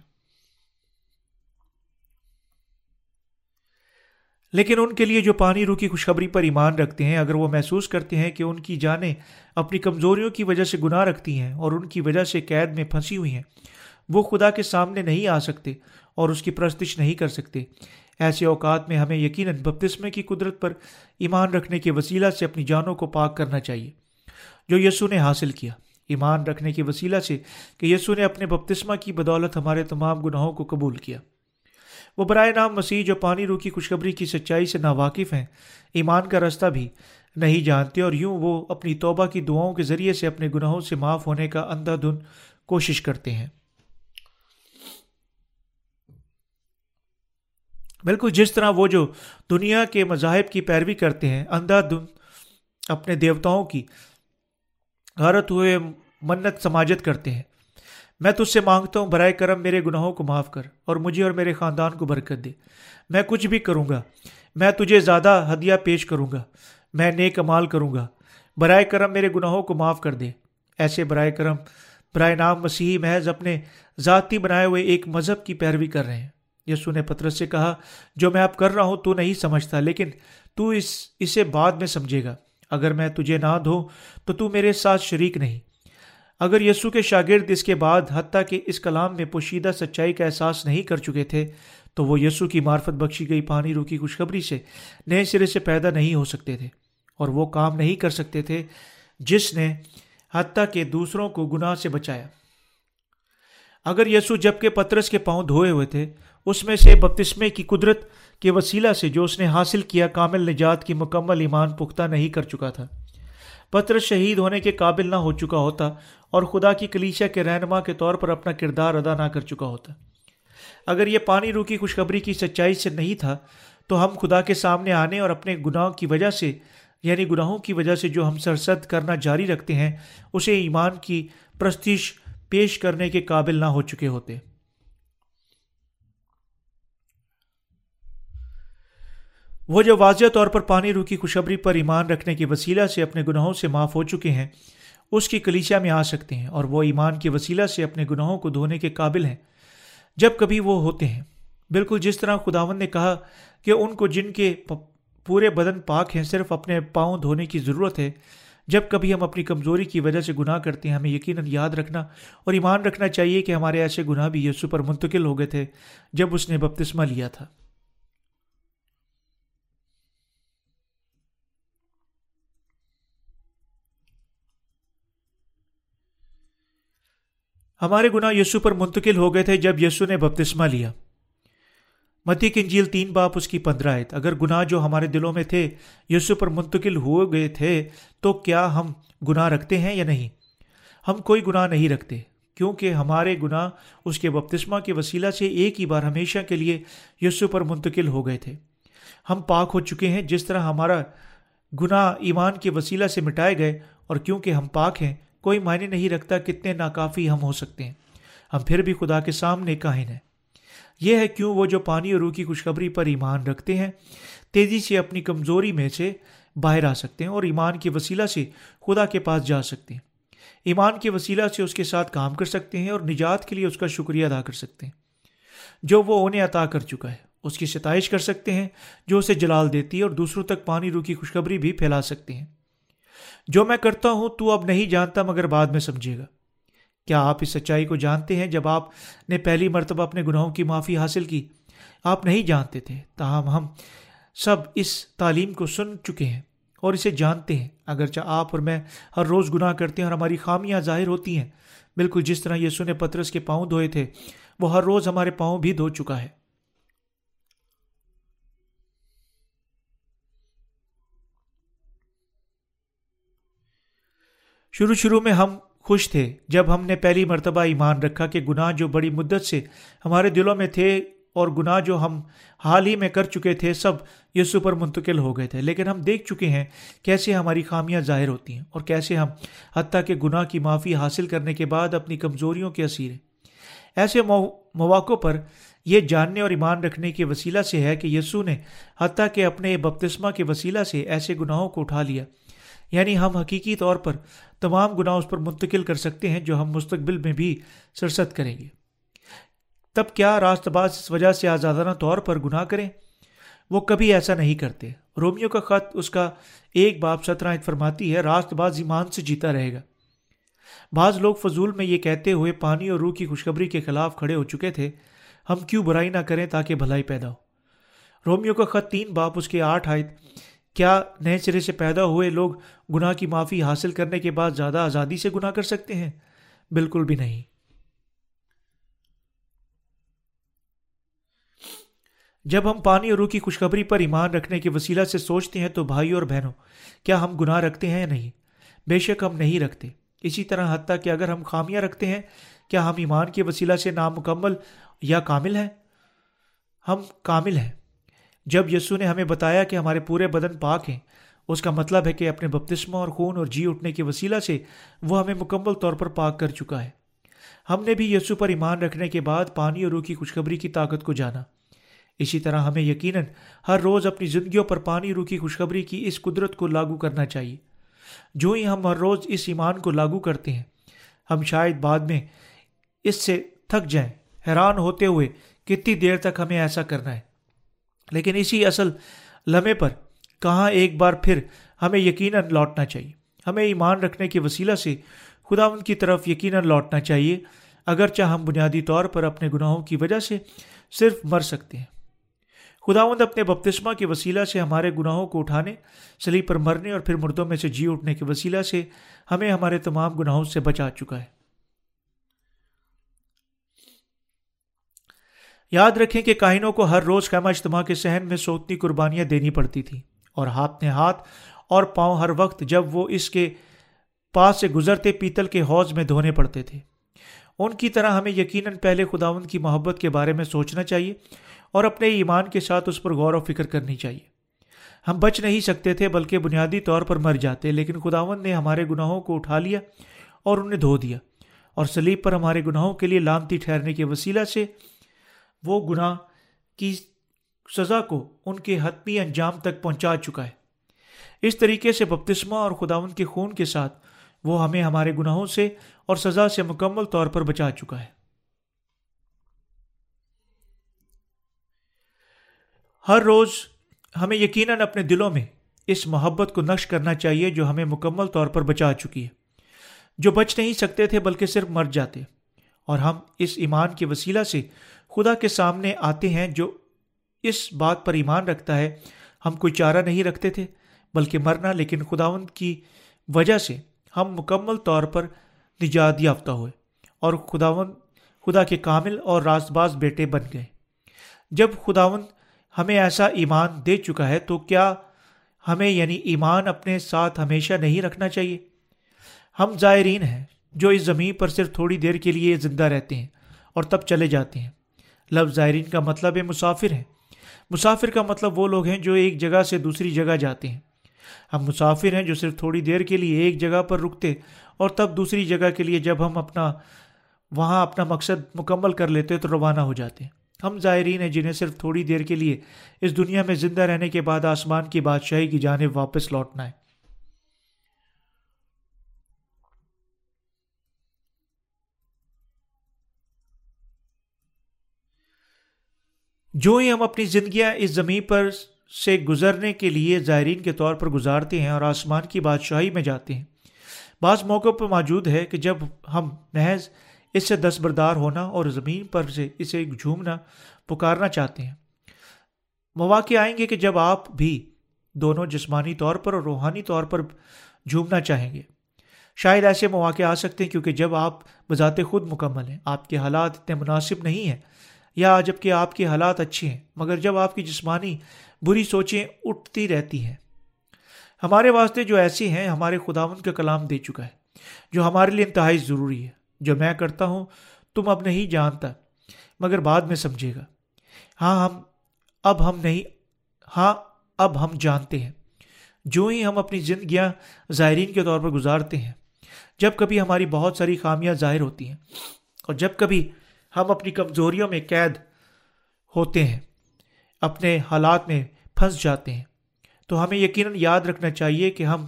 لیکن ان کے لیے جو پانی روح کی خوشخبری پر ایمان رکھتے ہیں، اگر وہ محسوس کرتے ہیں کہ ان کی جانیں اپنی کمزوریوں کی وجہ سے گناہ رکھتی ہیں اور ان کی وجہ سے قید میں پھنسی ہوئی ہیں، وہ خدا کے سامنے نہیں آ سکتے اور اس کی پرستش نہیں کر سکتے۔ ایسے اوقات میں ہمیں یقیناً بپتسمے کی قدرت پر ایمان رکھنے کے وسیلہ سے اپنی جانوں کو پاک کرنا چاہیے۔ جو یسو نے حاصل کیا، ایمان رکھنے کے وسیلہ سے کہ یسو نے اپنے بپتسمہ کی بدولت ہمارے تمام گناہوں کو قبول کیا۔ وہ برائے نام مسیح جو پانی روح کی خوشخبری کی سچائی سے ناواقف ہیں، ایمان کا رستہ بھی نہیں جانتے اور یوں وہ اپنی توبہ کی دعاؤں کے ذریعے سے اپنے گناہوں سے معاف ہونے کا اندھا دھن کوشش کرتے ہیں۔ بالکل جس طرح وہ جو دنیا کے مذاہب کی پیروی کرتے ہیں اندھا دھن اپنے دیوتاؤں کی غارت ہوئے منت سماجت کرتے ہیں۔ میں تجھ سے مانگتا ہوں، برائے کرم میرے گناہوں کو معاف کر اور مجھے اور میرے خاندان کو برکت دے۔ میں کچھ بھی کروں گا، میں تجھے زیادہ ہدیہ پیش کروں گا، میں نیک امال کروں گا۔ برائے کرم میرے گناہوں کو معاف کر دے۔ ایسے برائے کرم، برائے نام مسیحی محض اپنے ذاتی بنائے ہوئے ایک مذہب کی پیروی کر رہے ہیں۔ یسو نے پترس سے کہا، جو میں اب کر رہا ہوں تو نہیں سمجھتا، لیکن تو اس، اسے بعد میں سمجھے گا۔ اگر میں تجھے نہ دھو تو تو میرے ساتھ شریک نہیں۔ اگر یسو کے شاگرد اس کے بعد حتیٰ کہ اس کلام میں پوشیدہ سچائی کا احساس نہیں کر چکے تھے، تو وہ یسو کی معرفت بخشی گئی پانی روکی خوشخبری سے نئے سرے سے پیدا نہیں ہو سکتے تھے اور وہ کام نہیں کر سکتے تھے جس نے حتیٰ کہ دوسروں کو گناہ سے بچایا۔ اگر یسو جب کے پترس کے پاؤں دھوئے ہوئے تھے، اس میں سے بپتسمے کی قدرت کے وسیلہ سے جو اس نے حاصل کیا کامل نجات کی مکمل ایمان پختہ نہیں کر چکا تھا۔ پترس شہید ہونے کے قابل نہ ہو چکا ہوتا اور خدا کی کلیشا کے رہنما کے طور پر اپنا کردار ادا نہ کر چکا ہوتا۔ اگر یہ پانی روکی خوشخبری کی سچائی سے نہیں تھا، تو ہم خدا کے سامنے آنے اور اپنے گناہ کی وجہ سے یعنی گناہوں کی وجہ سے جو ہم سرسد کرنا جاری رکھتے ہیں، اسے ایمان کی پرستش پیش کرنے کے قابل نہ ہو چکے ہوتے۔ وہ جو واضح طور پر پانی روکی خوشبری پر ایمان رکھنے کے وسیلہ سے اپنے گناہوں سے معاف ہو چکے ہیں اس کی کلیچیا میں آ سکتے ہیں اور وہ ایمان کے وسیلہ سے اپنے گناہوں کو دھونے کے قابل ہیں۔ جب کبھی وہ ہوتے ہیں، بالکل جس طرح خداون نے کہا کہ ان کو جن کے پورے بدن پاک ہیں، صرف اپنے پاؤں دھونے کی ضرورت ہے۔ جب کبھی ہم اپنی کمزوری کی وجہ سے گناہ کرتے ہیں، ہمیں یقیناً یاد رکھنا اور ایمان رکھنا چاہیے کہ ہمارے ایسے گناہ بھی یسو پر منتقل ہو گئے تھے جب اس نے بپتسمہ لیا تھا۔ ہمارے گناہ یسو پر منتقل ہو گئے تھے جب یسو نے بپتسمہ لیا۔ متی کنجیل تین باپ اس کی پندرہ آیت۔ اگر گناہ جو ہمارے دلوں میں تھے یسو پر منتقل ہو گئے تھے تو کیا ہم گناہ رکھتے ہیں یا نہیں؟ ہم کوئی گناہ نہیں رکھتے، کیونکہ ہمارے گناہ اس کے بپتسمہ کے وسیلہ سے ایک ہی بار ہمیشہ کے لیے یسو پر منتقل ہو گئے تھے۔ ہم پاک ہو چکے ہیں جس طرح ہمارا گناہ ایمان کے وسیلہ سے مٹائے گئے اور کیونکہ ہم پاک ہیں کوئی معنی نہیں رکھتا کتنے ناکافی ہم ہو سکتے ہیں۔ ہم پھر بھی خدا کے سامنے کاہن ہیں۔ یہ ہے کیوں وہ جو پانی اور روح کی خوشخبری پر ایمان رکھتے ہیں، تیزی سے اپنی کمزوری میں سے باہر آ سکتے ہیں اور ایمان کے وسیلہ سے خدا کے پاس جا سکتے ہیں۔ ایمان کے وسیلہ سے اس کے ساتھ کام کر سکتے ہیں اور نجات کے لیے اس کا شکریہ ادا کر سکتے ہیں۔ جو وہ انہیں عطا کر چکا ہے، اس کی ستائش کر سکتے ہیں، جو اسے جلال دیتی ہے اور دوسروں تک پانی روح کی خوشخبری بھی پھیلا سکتے ہیں۔ جو میں کرتا ہوں تو اب نہیں جانتا مگر بعد میں سمجھے گا۔ کیا آپ اس سچائی کو جانتے ہیں جب آپ نے پہلی مرتبہ اپنے گناہوں کی معافی حاصل کی؟ آپ نہیں جانتے تھے۔ تاہم ہم سب اس تعلیم کو سن چکے ہیں اور اسے جانتے ہیں۔ اگرچہ آپ اور میں ہر روز گناہ کرتے ہیں اور ہماری خامیاں ظاہر ہوتی ہیں۔ بالکل جس طرح یہ سنے پترس کے پاؤں دھوئے تھے، وہ ہر روز ہمارے پاؤں بھی دھو چکا ہے۔ شروع شروع میں ہم خوش تھے جب ہم نے پہلی مرتبہ ایمان رکھا کہ گناہ جو بڑی مدت سے ہمارے دلوں میں تھے اور گناہ جو ہم حال ہی میں کر چکے تھے سب یسو پر منتقل ہو گئے تھے۔ لیکن ہم دیکھ چکے ہیں کیسے ہماری خامیاں ظاہر ہوتی ہیں اور کیسے ہم حتیٰ کہ گناہ کی معافی حاصل کرنے کے بعد اپنی کمزوریوں کے اسیر ہیں۔ ایسے مواقع پر یہ جاننے اور ایمان رکھنے کے وسیلہ سے ہے کہ یسو نے حتیٰ کہ اپنے بپتسمہ کے وسیلہ سے ایسے گناہوں کو اٹھا لیا۔ یعنی ہم حقیقی طور پر تمام گناہ اس پر منتقل کر سکتے ہیں جو ہم مستقبل میں بھی سرست کریں گے۔ تب کیا راست باز اس وجہ سے آزادانہ طور پر گناہ کریں؟ وہ کبھی ایسا نہیں کرتے۔ رومیو کا خط اس کا ایک باپ سترہ فرماتی ہے، راست باز ایمان سے جیتا رہے گا۔ بعض لوگ فضول میں یہ کہتے ہوئے پانی اور روح کی خوشخبری کے خلاف کھڑے ہو چکے تھے۔ ہم کیوں برائی نہ کریں تاکہ بھلائی پیدا ہو؟ رومیو کا خط تین باپ اس کے آٹھ آئے کیا نئے سرے سے پیدا ہوئے لوگ گناہ کی معافی حاصل کرنے کے بعد زیادہ آزادی سے گناہ کر سکتے ہیں؟ بالکل بھی نہیں۔ جب ہم پانی اور روح کی خوشخبری پر ایمان رکھنے کے وسیلہ سے سوچتے ہیں تو بھائی اور بہنوں، کیا ہم گناہ رکھتے ہیں یا نہیں؟ بے شک ہم نہیں رکھتے۔ اسی طرح حتیٰ کہ اگر ہم خامیاں رکھتے ہیں، کیا ہم ایمان کے وسیلہ سے نامکمل یا کامل ہیں؟ ہم کامل ہیں۔ جب یسو نے ہمیں بتایا کہ ہمارے پورے بدن پاک ہیں، اس کا مطلب ہے کہ اپنے بپتسمہ اور خون اور جی اٹھنے کے وسیلہ سے وہ ہمیں مکمل طور پر پاک کر چکا ہے۔ ہم نے بھی یسو پر ایمان رکھنے کے بعد پانی اور روح کی خوشخبری کی طاقت کو جانا۔ اسی طرح ہمیں یقیناً ہر روز اپنی زندگیوں پر پانی روح کی خوشخبری کی اس قدرت کو لاگو کرنا چاہیے۔ جو ہی ہم ہر روز اس ایمان کو لاگو کرتے ہیں، ہم شاید بعد میں اس سے تھک جائیں، حیران ہوتے ہوئے کتنی دیر تک ہمیں ایسا کرنا ہے۔ لیکن اسی اصل لمحے پر کہاں ایک بار پھر ہمیں یقیناً لوٹنا چاہیے۔ ہمیں ایمان رکھنے کے وسیلہ سے خدا ان کی طرف یقیناً لوٹنا چاہیے، اگرچہ ہم بنیادی طور پر اپنے گناہوں کی وجہ سے صرف مر سکتے ہیں۔ خداوند اپنے بپتسمہ کے وسیلہ سے ہمارے گناہوں کو اٹھانے سلی پر مرنے اور پھر مردوں میں سے جی اٹھنے کے وسیلہ سے ہمیں ہمارے تمام گناہوں سے بچا چکا ہے۔ یاد رکھیں کہ کائنوں کو ہر روز خیمہ اجتماع کے سہن میں سوتنی قربانیاں دینی پڑتی تھیں اور ہاتھ نے ہاتھ اور پاؤں ہر وقت جب وہ اس کے پاس سے گزرتے پیتل کے حوض میں دھونے پڑتے تھے۔ ان کی طرح ہمیں یقیناً پہلے خداون کی محبت کے بارے میں سوچنا چاہیے اور اپنے ایمان کے ساتھ اس پر غور و فکر کرنی چاہیے۔ ہم بچ نہیں سکتے تھے بلکہ بنیادی طور پر مر جاتے، لیکن خداون نے ہمارے گناہوں کو اٹھا لیا اور انہیں دھو دیا اور سلیب پر ہمارے گناہوں کے لیے لامتی ٹھہرنے کے وسیلہ سے وہ گناہ کی سزا کو ان کے حتمی انجام تک پہنچا چکا ہے۔ اس طریقے سے بپتسمہ اور خداون کے خون کے ساتھ وہ ہمیں ہمارے گناہوں سے اور سزا سے مکمل طور پر بچا چکا ہے۔ ہر روز ہمیں یقیناً اپنے دلوں میں اس محبت کو نقش کرنا چاہیے جو ہمیں مکمل طور پر بچا چکی ہے۔ جو بچ نہیں سکتے تھے بلکہ صرف مر جاتے اور ہم اس ایمان کے وسیلہ سے خدا کے سامنے آتے ہیں جو اس بات پر ایمان رکھتا ہے، ہم کوئی چارہ نہیں رکھتے تھے، بلکہ مرنا، لیکن خداون کی وجہ سے ہم مکمل طور پر نجات یافتہ ہوئے اور خداون خدا کے کامل اور راست باز بیٹے بن گئے۔ جب خداون ہمیں ایسا ایمان دے چکا ہے، تو کیا ہمیں یعنی ایمان اپنے ساتھ ہمیشہ نہیں رکھنا چاہیے؟ ہم زائرین ہیں جو اس زمین پر صرف تھوڑی دیر کے لیے زندہ رہتے ہیں اور تب چلے جاتے ہیں۔ لفظ زائرین کا مطلب ہے مسافر ہیں مسافر کا مطلب وہ لوگ ہیں جو ایک جگہ سے دوسری جگہ جاتے ہیں۔ ہم مسافر ہیں جو صرف تھوڑی دیر کے لیے ایک جگہ پر رکتے اور تب دوسری جگہ کے لیے جب ہم اپنا، وہاں اپنا مقصد مکمل کر لیتے تو روانہ ہو جاتے۔ ہیں ہم زائرین ہیں جنہیں صرف تھوڑی دیر کے لیے اس دنیا میں زندہ رہنے کے بعد آسمان کی بادشاہی کی جانب واپس لوٹنا ہے۔ جو ہی ہم اپنی زندگیاں اس زمین پر سے گزرنے کے لیے زائرین کے طور پر گزارتے ہیں اور آسمان کی بادشاہی میں جاتے ہیں، بعض موقع پر موجود ہے کہ جب ہم محض اس سے دستبردار ہونا اور زمین پر سے اسے جھومنا، پکارنا چاہتے ہیں۔ مواقع آئیں گے کہ جب آپ بھی دونوں جسمانی طور پر اور روحانی طور پر جھومنا چاہیں گے۔ شاید ایسے مواقع آ سکتے ہیں کیونکہ جب آپ بذات خود مکمل ہیں، آپ کے حالات اتنے مناسب نہیں ہیں۔ یا جبکہ آپ کے حالات اچھے ہیں، مگر جب آپ کی جسمانی بری سوچیں اٹھتی رہتی ہیں۔ ہمارے واسطے جو ایسی ہیں، ہمارے خداون کا کلام دے چکا ہے، جو ہمارے لیے انتہائی ضروری ہے۔ جو میں کرتا ہوں، تم اب نہیں جانتا، مگر بعد میں سمجھے گا۔ ہاں ہم اب ہم نہیں ہاں اب ہم جانتے ہیں۔ جو ہی ہم اپنی زندگیاں زائرین کے طور پر گزارتے ہیں، جب کبھی ہماری بہت ساری خامیاں ظاہر ہوتی ہیں اور جب کبھی ہم اپنی کمزوریوں میں قید ہوتے ہیں، اپنے حالات میں پھنس جاتے ہیں۔ تو ہمیں یقیناً یاد رکھنا چاہیے کہ ہم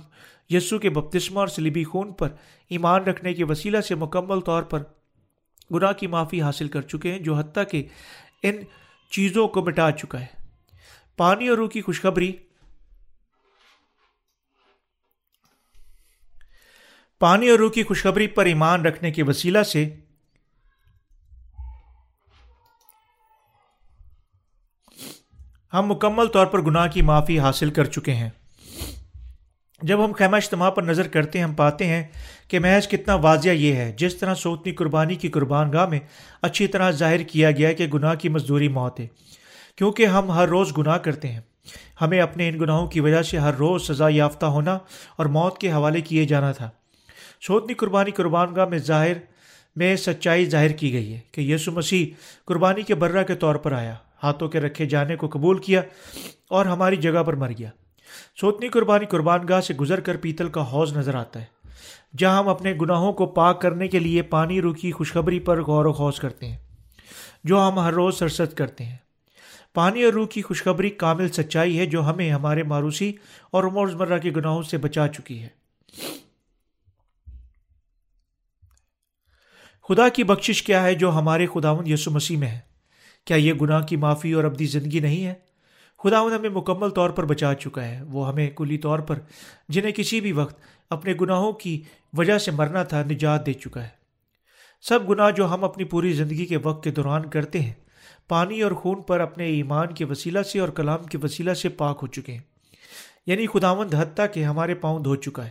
یسو کے بپتسمہ اور سلیبی خون پر ایمان رکھنے کے وسیلہ سے مکمل طور پر گناہ کی معافی حاصل کر چکے ہیں، جو حتیٰ کہ ان چیزوں کو مٹا چکا ہے۔ پانی اور روح کی خوشخبری۔ پانی اور روح کی خوشخبری پر ایمان رکھنے کے وسیلہ سے ہم مکمل طور پر گناہ کی معافی حاصل کر چکے ہیں۔ جب ہم خیمہ اجتماع پر نظر کرتے ہیں، ہم پاتے ہیں کہ محض کتنا واضح یہ ہے، جس طرح سوتنی قربانی کی قربان گاہ میں اچھی طرح ظاہر کیا گیا کہ گناہ کی مزدوری موت ہے۔ کیونکہ ہم ہر روز گناہ کرتے ہیں۔ ہمیں اپنے ان گناہوں کی وجہ سے ہر روز سزا یافتہ ہونا اور موت کے حوالے کیے جانا تھا۔ سوتنی قربانی قربان گاہ میں ظاہر میں سچائی ظاہر کی گئی ہے کہ یسو مسیح قربانی کے برہ کے طور پر آیا۔ ہاتھوں کے رکھے جانے کو قبول کیا اور ہماری جگہ پر مر گیا۔ سوتنی قربانی قربان گاہ سے گزر کر پیتل کا حوض نظر آتا ہے، جہاں ہم اپنے گناہوں کو پاک کرنے کے لیے پانی روکی خوشخبری پر غور و خوص کرتے ہیں، جو ہم ہر روز سرست کرتے ہیں۔ پانی اور روح کی خوشخبری کامل سچائی ہے جو ہمیں ہمارے ماروسی اور روزمرہ کے گناہوں سے بچا چکی ہے۔ خدا کی بخشش کیا ہے جو ہمارے خداون یسو مسیح میں ہے۔ کیا یہ گناہ کی معافی اور ابدی زندگی نہیں ہے؟ خداون ہمیں مکمل طور پر بچا چکا ہے۔ وہ ہمیں کلی طور پر جنہیں کسی بھی وقت اپنے گناہوں کی وجہ سے مرنا تھا نجات دے چکا ہے۔ سب گناہ جو ہم اپنی پوری زندگی کے وقت کے دوران کرتے ہیں، پانی اور خون پر اپنے ایمان کے وسیلہ سے اور کلام کے وسیلہ سے پاک ہو چکے ہیں۔ یعنی خداوند حتیٰ کہ ہمارے پاؤں دھو چکا ہے۔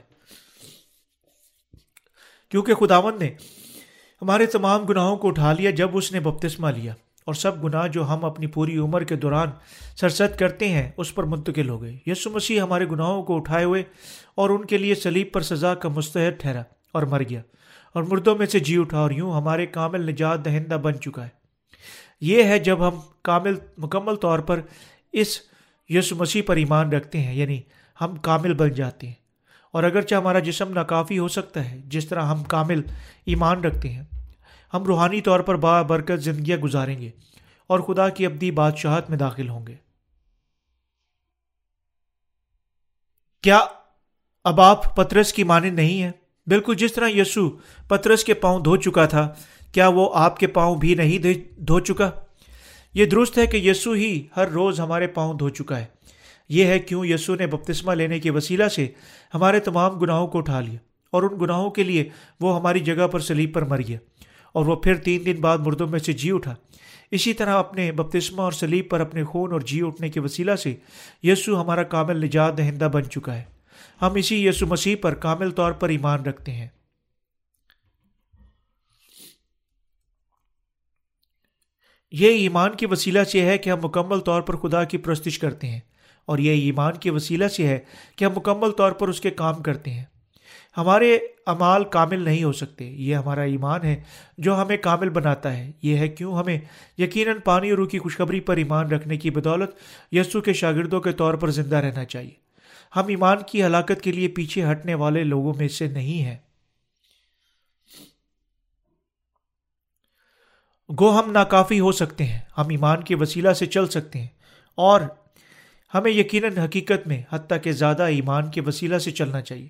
کیونکہ خداوند نے ہمارے تمام گناہوں کو اٹھا لیا جب اس نے بپتسمہ لیا۔ اور سب گناہ جو ہم اپنی پوری عمر کے دوران سرست کرتے ہیں، اس پر منتقل ہو گئے۔ یسو مسیح ہمارے گناہوں کو اٹھائے ہوئے اور ان کے لیے سلیب پر سزا کا مستحد ٹھہرا اور مر گیا۔ اور مردوں میں سے جی اٹھا اور یوں ہمارے کامل نجات دہندہ بن چکا ہے۔ یہ ہے جب ہم کامل، مکمل طور پر اس یسو مسیح پر ایمان رکھتے ہیں یعنی ہم کامل بن جاتے ہیں۔ اور اگرچہ ہمارا جسم ناکافی ہو سکتا ہے، جس طرح ہم کامل ایمان رکھتے ہیں ہم روحانی طور پر با برکت زندگیاں گزاریں گے اور خدا کی ابدی بادشاہت میں داخل ہوں گے۔ کیا اب آپ پترس کی مانند نہیں ہے بالکل جس طرح یسو پترس کے پاؤں دھو چکا تھا، کیا وہ آپ کے پاؤں بھی نہیں دھو چکا؟ یہ درست ہے کہ یسو ہی ہر روز ہمارے پاؤں دھو چکا ہے۔ یہ ہے کیوں یسو نے بپتسمہ لینے کے وسیلہ سے ہمارے تمام گناہوں کو اٹھا لیا اور ان گناہوں کے لیے وہ ہماری جگہ پر سلیب پر مر گیا۔ اور وہ پھر تین دن بعد مردوں میں سے جی اٹھا۔ اسی طرح اپنے بپتسمہ اور سلیب پر اپنے خون اور جی اٹھنے کے وسیلہ سے یسو ہمارا کامل نجات دہندہ بن چکا ہے۔ ہم اسی یسو مسیح پر کامل طور پر ایمان رکھتے ہیں۔ یہ ایمان کے وسیلہ سے ہے کہ ہم مکمل طور پر خدا کی پرستش کرتے ہیں اور یہ ایمان کے وسیلہ سے ہے کہ ہم مکمل طور پر اس کے کام کرتے ہیں۔ ہمارے اعمال کامل نہیں ہو سکتے۔ یہ ہمارا ایمان ہے جو ہمیں کامل بناتا ہے۔ یہ ہے کیوں ہمیں یقیناً پانی اور روح کی خوشخبری پر ایمان رکھنے کی بدولت یسو کے شاگردوں کے طور پر زندہ رہنا چاہیے۔ ہم ایمان کی ہلاکت کے لیے پیچھے ہٹنے والے لوگوں میں سے نہیں ہیں۔ گو ہم ناکافی ہو سکتے ہیں۔ ہم ایمان کے وسیلہ سے چل سکتے ہیں۔ اور ہمیں یقیناً حقیقت میں حتیٰ کہ زیادہ ایمان کے وسیلہ سے چلنا چاہیے۔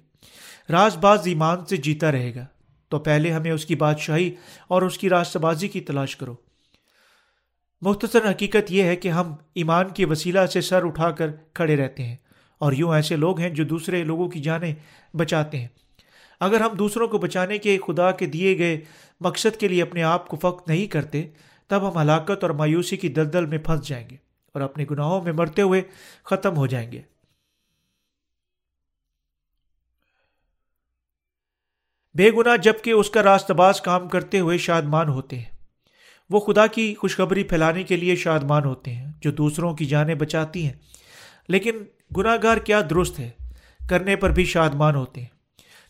راز باز ایمان سے جیتا رہے گا۔ تو پہلے ہمیں اس کی بادشاہی اور اس کی راست بازی کی تلاش کرو۔ مختصر حقیقت یہ ہے کہ ہم ایمان کے وسیلہ سے سر اٹھا کر کھڑے رہتے ہیں اور یوں ایسے لوگ ہیں جو دوسرے لوگوں کی جانیں بچاتے ہیں۔ اگر ہم دوسروں کو بچانے کے خدا کے دیے گئے مقصد کے لیے اپنے آپ کو فخر نہیں کرتے، تب ہم ہلاکت اور مایوسی کی دلدل میں پھنس جائیں گے اور اپنے گناہوں میں مرتے ہوئے ختم ہو جائیں گے۔ بے گناہ جبکہ اس کا راست باز کام کرتے ہوئے شادمان ہوتے ہیں۔ وہ خدا کی خوشخبری پھیلانے کے لیے شادمان ہوتے ہیں جو دوسروں کی جانیں بچاتی ہیں۔ لیکن گناہ گار کیا درست ہے؟ کرنے پر بھی شادمان ہوتے ہیں۔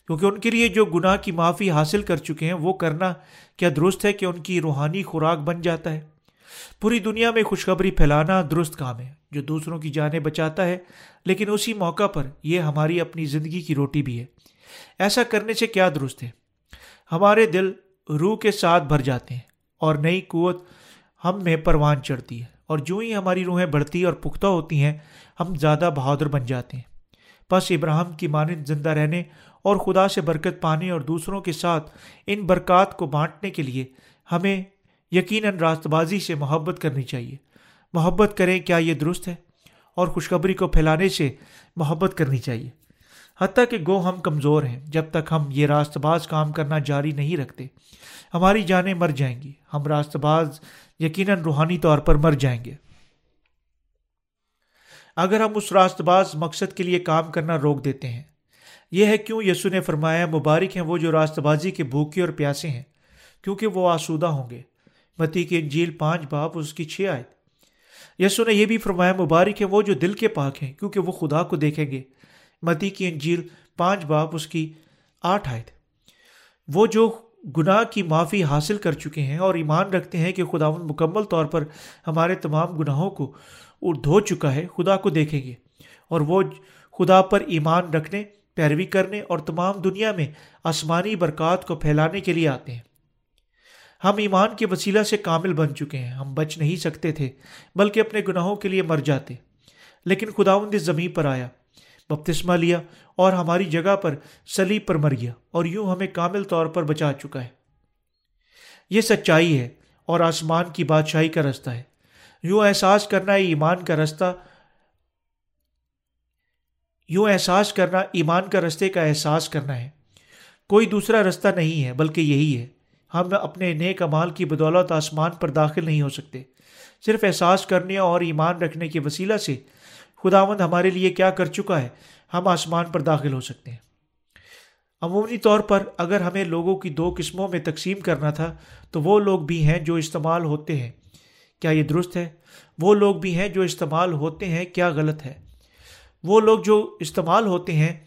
کیونکہ ان کے لیے جو گناہ کی معافی حاصل کر چکے ہیں، وہ کرنا کیا درست ہے کہ ان کی روحانی خوراک بن جاتا ہے؟ پوری دنیا میں خوشخبری پھیلانا درست کام ہے، جو دوسروں کی جانیں بچاتا ہے، لیکن اسی موقع پر یہ ہماری اپنی زندگی کی روٹی بھی ہے۔ ایسا کرنے سے کیا درست ہے؟ ہمارے دل روح کے ساتھ بھر جاتے ہیں اور نئی قوت ہم میں پروان چڑھتی ہے اور جو ہی ہماری روحیں بڑھتی اور پختہ ہوتی ہیں، ہم زیادہ بہادر بن جاتے ہیں۔ بس ابراہم کی مانند زندہ رہنے اور خدا سے برکت پانے اور دوسروں کے ساتھ ان برکات کو بانٹنے کے لیے ہمیں یقیناً راست بازی سے محبت کرنی چاہیے۔ محبت کریں کیا یہ درست ہے؟ اور خوشخبری کو پھیلانے سے محبت کرنی چاہیے۔ حتیٰ کہ گو ہم کمزور ہیں، جب تک ہم یہ راست باز کام کرنا جاری نہیں رکھتے۔ ہماری جانیں مر جائیں گی، ہم راست باز یقیناً روحانی طور پر مر جائیں گے۔ اگر ہم اس راست باز مقصد کے لیے کام کرنا روک دیتے ہیں، یہ ہے کیوں یسو نے فرمایا، مبارک ہیں وہ جو راست بازی کے بھوکے اور پیاسے ہیں، کیونکہ وہ آسودہ ہوں گے۔ متی کی انجیل پانچ باپ اس کی چھ آئے یسو نے یہ بھی فرمایا، مبارک ہے وہ جو دل کے پاک ہیں، کیونکہ وہ خدا کو دیکھیں گے۔ متی کی انجیل پانچ باپ اس کی آٹھ آئے تھے وہ جو گناہ کی معافی حاصل کر چکے ہیں اور ایمان رکھتے ہیں کہ خدا مکمل طور پر ہمارے تمام گناہوں کو دھو چکا ہے، خدا کو دیکھیں گے۔ اور وہ خدا پر ایمان رکھنے، پیروی کرنے اور تمام دنیا میں آسمانی برکات کو پھیلانے کے لیے آتے ہیں۔ ہم ایمان کے وسیلہ سے کامل بن چکے ہیں۔ ہم بچ نہیں سکتے تھے، بلکہ اپنے گناہوں کے لیے مر جاتے۔ لیکن خداوند زمین پر آیا۔ بپتسمہ لیا اور ہماری جگہ پر سلیب پر مر گیا اور یوں ہمیں کامل طور پر بچا چکا ہے۔ یہ سچائی ہے اور آسمان کی بادشاہی کا رستہ ہے۔ یوں احساس کرنا ایمان کا رستہ، یوں احساس کرنا ایمان کا رستے کا احساس کرنا ہے۔ کوئی دوسرا رستہ نہیں ہے، بلکہ یہی ہے۔ ہم اپنے نیک امال کی بدولت آسمان پر داخل نہیں ہو سکتے۔ صرف احساس کرنے اور ایمان رکھنے کے وسیلہ سے خداوند ہمارے لیے کیا کر چکا ہے؟ ہم آسمان پر داخل ہو سکتے ہیں۔ عمومی طور پر اگر ہمیں لوگوں کی دو قسموں میں تقسیم کرنا تھا، تو وہ لوگ بھی ہیں جو استعمال ہوتے ہیں۔ کیا یہ درست ہے؟ وہ لوگ بھی ہیں جو استعمال ہوتے ہیں، کیا غلط ہے؟ وہ لوگ جو استعمال ہوتے ہیں،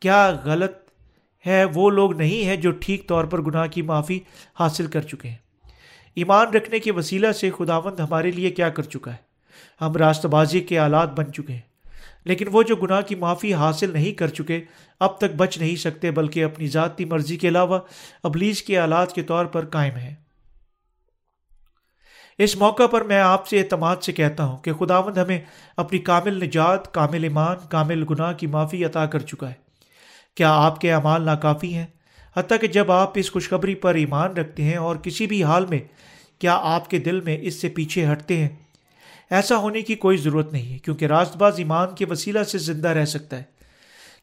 کیا غلط ہے؟ وہ لوگ نہیں ہیں جو ٹھیک طور پر گناہ کی معافی حاصل کر چکے ہیں۔ ایمان رکھنے کے وسیلہ سے خداوند ہمارے لیے کیا کر چکا ہے؟ ہم راست بازی کے آلات بن چکے ہیں۔ لیکن وہ جو گناہ کی معافی حاصل نہیں کر چکے، اب تک بچ نہیں سکتے، بلکہ اپنی ذاتی مرضی کے علاوہ ابلیس کے آلات کے طور پر قائم ہیں۔ اس موقع پر میں آپ سے اعتماد سے کہتا ہوں کہ خداوند ہمیں اپنی کامل نجات، کامل ایمان، کامل گناہ کی معافی عطا کر چکا ہے۔ کیا آپ کے اعمال ناکافی ہیں؟ حتیٰ کہ جب آپ اس خوشخبری پر ایمان رکھتے ہیں اور کسی بھی حال میں، کیا آپ کے دل میں اس سے پیچھے ہٹتے ہیں؟ ایسا ہونے کی کوئی ضرورت نہیں ہے، کیونکہ راست باز ایمان کے وسیلہ سے زندہ رہ سکتا ہے۔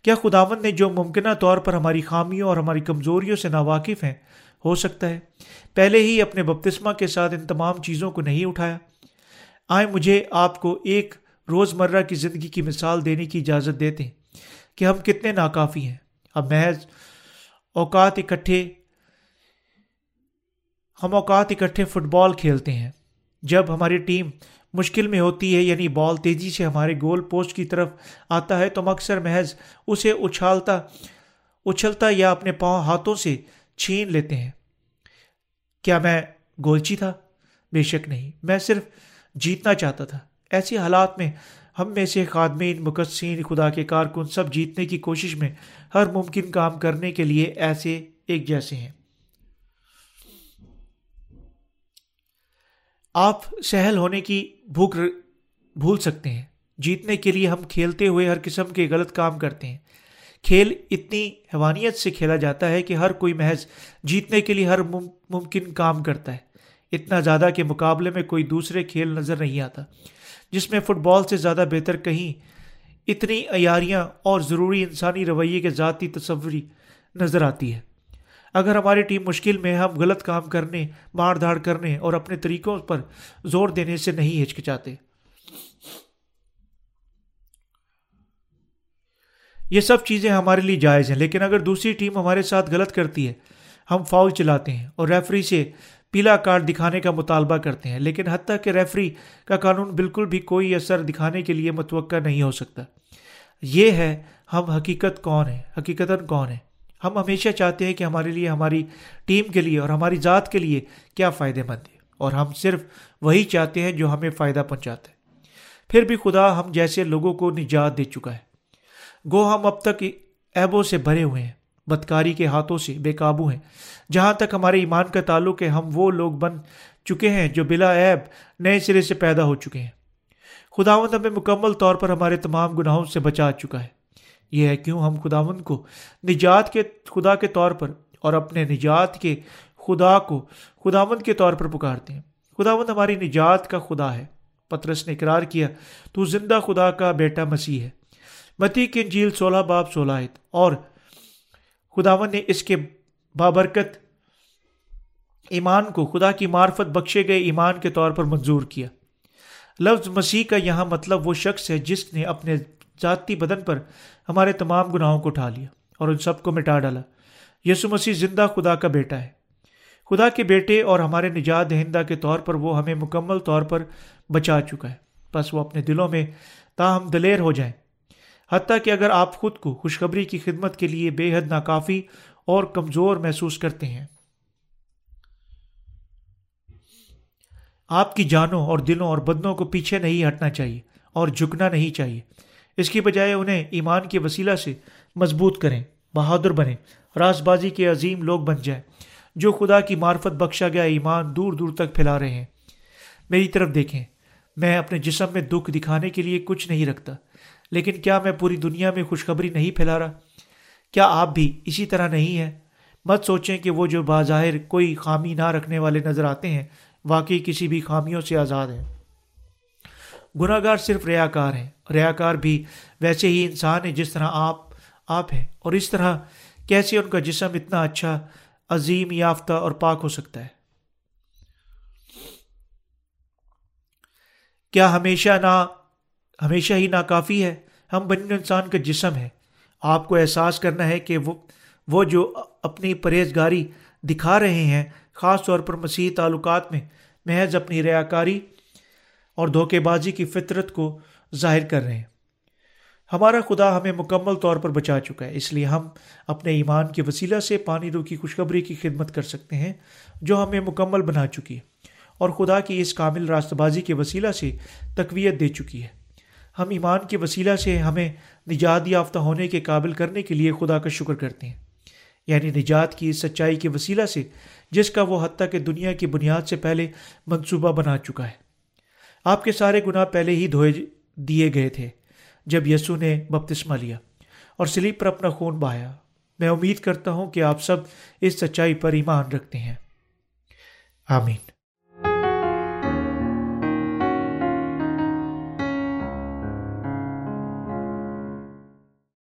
کیا خداون نے جو ممکنہ طور پر ہماری خامیوں اور ہماری کمزوریوں سے ناواقف ہیں؟ ہو سکتا ہے۔ پہلے ہی اپنے بپتسمہ کے ساتھ ان تمام چیزوں کو نہیں اٹھایا۔ آئیں مجھے آپ کو ایک روز مرہ کی زندگی کی مثال دینے کی اجازت دیتے ہیں کہ ہم کتنے ناکافی ہیں۔ اب محض اوقات اکٹھے، ہم اوقات اکٹھے فٹ بال کھیلتے ہیں۔ جب ہماری ٹیم مشکل میں ہوتی ہے یعنی بال تیزی سے ہمارے گول پوسٹ کی طرف آتا ہے تو ہم اکثر محض اسے اچھالتا، اچھلتا یا اپنے پاؤں ہاتھوں سے چھین لیتے ہیں۔ کیا میں گولچی تھا؟ بے شک نہیں، میں صرف جیتنا چاہتا تھا۔ ایسے حالات میں ہم میں سے خادمین مقصین خدا کے کارکن سب جیتنے کی کوشش میں ہر ممکن کام کرنے کے لیے ایسے ایک جیسے ہیں۔ آپ سہل ہونے کی بھوک بھول سکتے ہیں۔ جیتنے کے لیے ہم کھیلتے ہوئے ہر قسم کے غلط کام کرتے ہیں۔ کھیل اتنی حیوانیت سے کھیلا جاتا ہے کہ ہر کوئی محض جیتنے کے لیے ہر ممکن کام کرتا ہے۔ اتنا زیادہ کہ مقابلے میں کوئی دوسرے کھیل نظر نہیں آتا، جس میں فٹ بال سے زیادہ بہتر کہیں اتنی عیاریاں اور ضروری انسانی رویے کے ذاتی تصوری نظر آتی ہے۔ اگر ہماری ٹیم مشکل میں ہم غلط کام کرنے، مار دھاڑ کرنے اور اپنے طریقوں پر زور دینے سے نہیں ہچکچاتے۔ یہ سب چیزیں ہمارے لیے جائز ہیں، لیکن اگر دوسری ٹیم ہمارے ساتھ غلط کرتی ہے، ہم فاؤل چلاتے ہیں اور ریفری سے پیلا کارڈ دکھانے کا مطالبہ کرتے ہیں، لیکن حتیٰ کہ ریفری کا قانون بالکل بھی کوئی اثر دکھانے کے لیے متوقع نہیں ہو سکتا۔ یہ ہے، ہم حقیقت کون ہیں؟ حقیقت کون ہے ہم ہمیشہ چاہتے ہیں کہ ہمارے لیے، ہماری ٹیم کے لیے اور ہماری ذات کے لیے کیا فائدے مند ہے اور ہم صرف وہی چاہتے ہیں جو ہمیں فائدہ پہنچاتا ہے۔ پھر بھی خدا ہم جیسے لوگوں کو نجات دے چکا ہے۔ گو، ہم اب تک ایبوں سے بھرے ہوئے ہیں، بدکاری کے ہاتھوں سے بے قابو ہیں۔ جہاں تک ہمارے ایمان کا تعلق ہے، ہم وہ لوگ بن چکے ہیں جو بلا ایب نئے سرے سے پیدا ہو چکے ہیں۔ خداوند ہمیں مکمل طور پر ہمارے تمام گناہوں سے بچا چکا ہے۔ یہ ہے کیوں ہم خداوند کو؟ نجات کے، خدا کے طور پر اور اپنے نجات کے خدا کو خداوند کے طور پر پکارتے ہیں۔ خداوند ہماری نجات کا خدا ہے۔ پترس نے اقرار کیا، تو زندہ خدا کا بیٹا مسیح ہے۔ متی کی انجیل سولہ باب سولہ اور خداون نے اس کے بابرکت ایمان کو، خدا کی معرفت بخشے گئے ایمان کے طور پر منظور کیا۔ لفظ مسیح کا یہاں مطلب وہ شخص ہے جس نے اپنے ذاتی بدن پر ہمارے تمام گناہوں کو اٹھا لیا اور ان سب کو مٹا ڈالا۔ یسو مسیح زندہ خدا کا بیٹا ہے۔ خدا کے بیٹے اور ہمارے نجات دہندہ کے طور پر وہ ہمیں مکمل طور پر بچا چکا ہے۔ بس وہ اپنے دلوں میں تاہم دلیر ہو جائیں۔ حتیٰ کہ اگر آپ خود کو خوشخبری کی خدمت کے لیے بے حد ناکافی اور کمزور محسوس کرتے ہیں۔ آپ کی جانوں اور دلوں اور بدنوں کو پیچھے نہیں ہٹنا چاہیے اور جھکنا نہیں چاہیے۔ اس کی بجائے انہیں ایمان کے وسیلہ سے مضبوط کریں، بہادر بنیں راس بازی کے عظیم لوگ بن جائیں، جو خدا کی معرفت بخشا گیا ایمان دور دور تک پھیلا رہے ہیں۔ میری طرف دیکھیں، میں اپنے جسم میں دکھ دکھانے کے لیے کچھ نہیں رکھتا، لیکن کیا میں پوری دنیا میں خوشخبری نہیں پھیلا رہا؟ کیا آپ بھی اسی طرح نہیں ہیں؟ مت سوچیں کہ وہ جو باظاہر کوئی خامی نہ رکھنے والے نظر آتے ہیں، واقعی کسی بھی خامیوں سے آزاد ہیں۔ گناہ گار صرف ریا کار ہیں۔ ریا کار بھی ویسے ہی انسان ہیں جس طرح آپ آپ ہیں۔ اور اس طرح کیسے ان کا جسم اتنا اچھا عظیم یافتہ اور پاک ہو سکتا ہے؟ کیا ہمیشہ نہ ہمیشہ ہی ناکافی ہے؟ ہم بن انسان کا جسم ہے آپ کو احساس کرنا ہے کہ وہ وہ جو اپنی پرہیزگاری دکھا رہے ہیں، خاص طور پر مسیح تعلقات میں، محض اپنی ریا کاری اور دھوکے بازی کی فطرت کو ظاہر کر رہے ہیں۔ ہمارا خدا ہمیں مکمل طور پر بچا چکا ہے، اس لیے ہم اپنے ایمان کے وسیلہ سے پانی رو کی خوشخبری کی خدمت کر سکتے ہیں جو ہمیں مکمل بنا چکی ہے اور خدا کی اس کامل راست بازی کے وسیلہ سے تقویت دے چکی ہے۔ ہم ایمان کے وسیلہ سے ہمیں نجات یافتہ ہونے کے قابل کرنے کے لیے خدا کا شکر کرتے ہیں۔ یعنی نجات کی اس سچائی کے وسیلہ سے، جس کا وہ حتیٰ کہ دنیا کی بنیاد سے پہلے منصوبہ بنا چکا ہے۔ آپ کے سارے گناہ پہلے ہی دھوئے جی- دیے گئے تھے، جب یسو نے بپتسمہ لیا اور سلیپ پر اپنا خون بہایا۔ میں امید کرتا ہوں کہ آپ سب اس سچائی پر ایمان رکھتے ہیں۔ آمین۔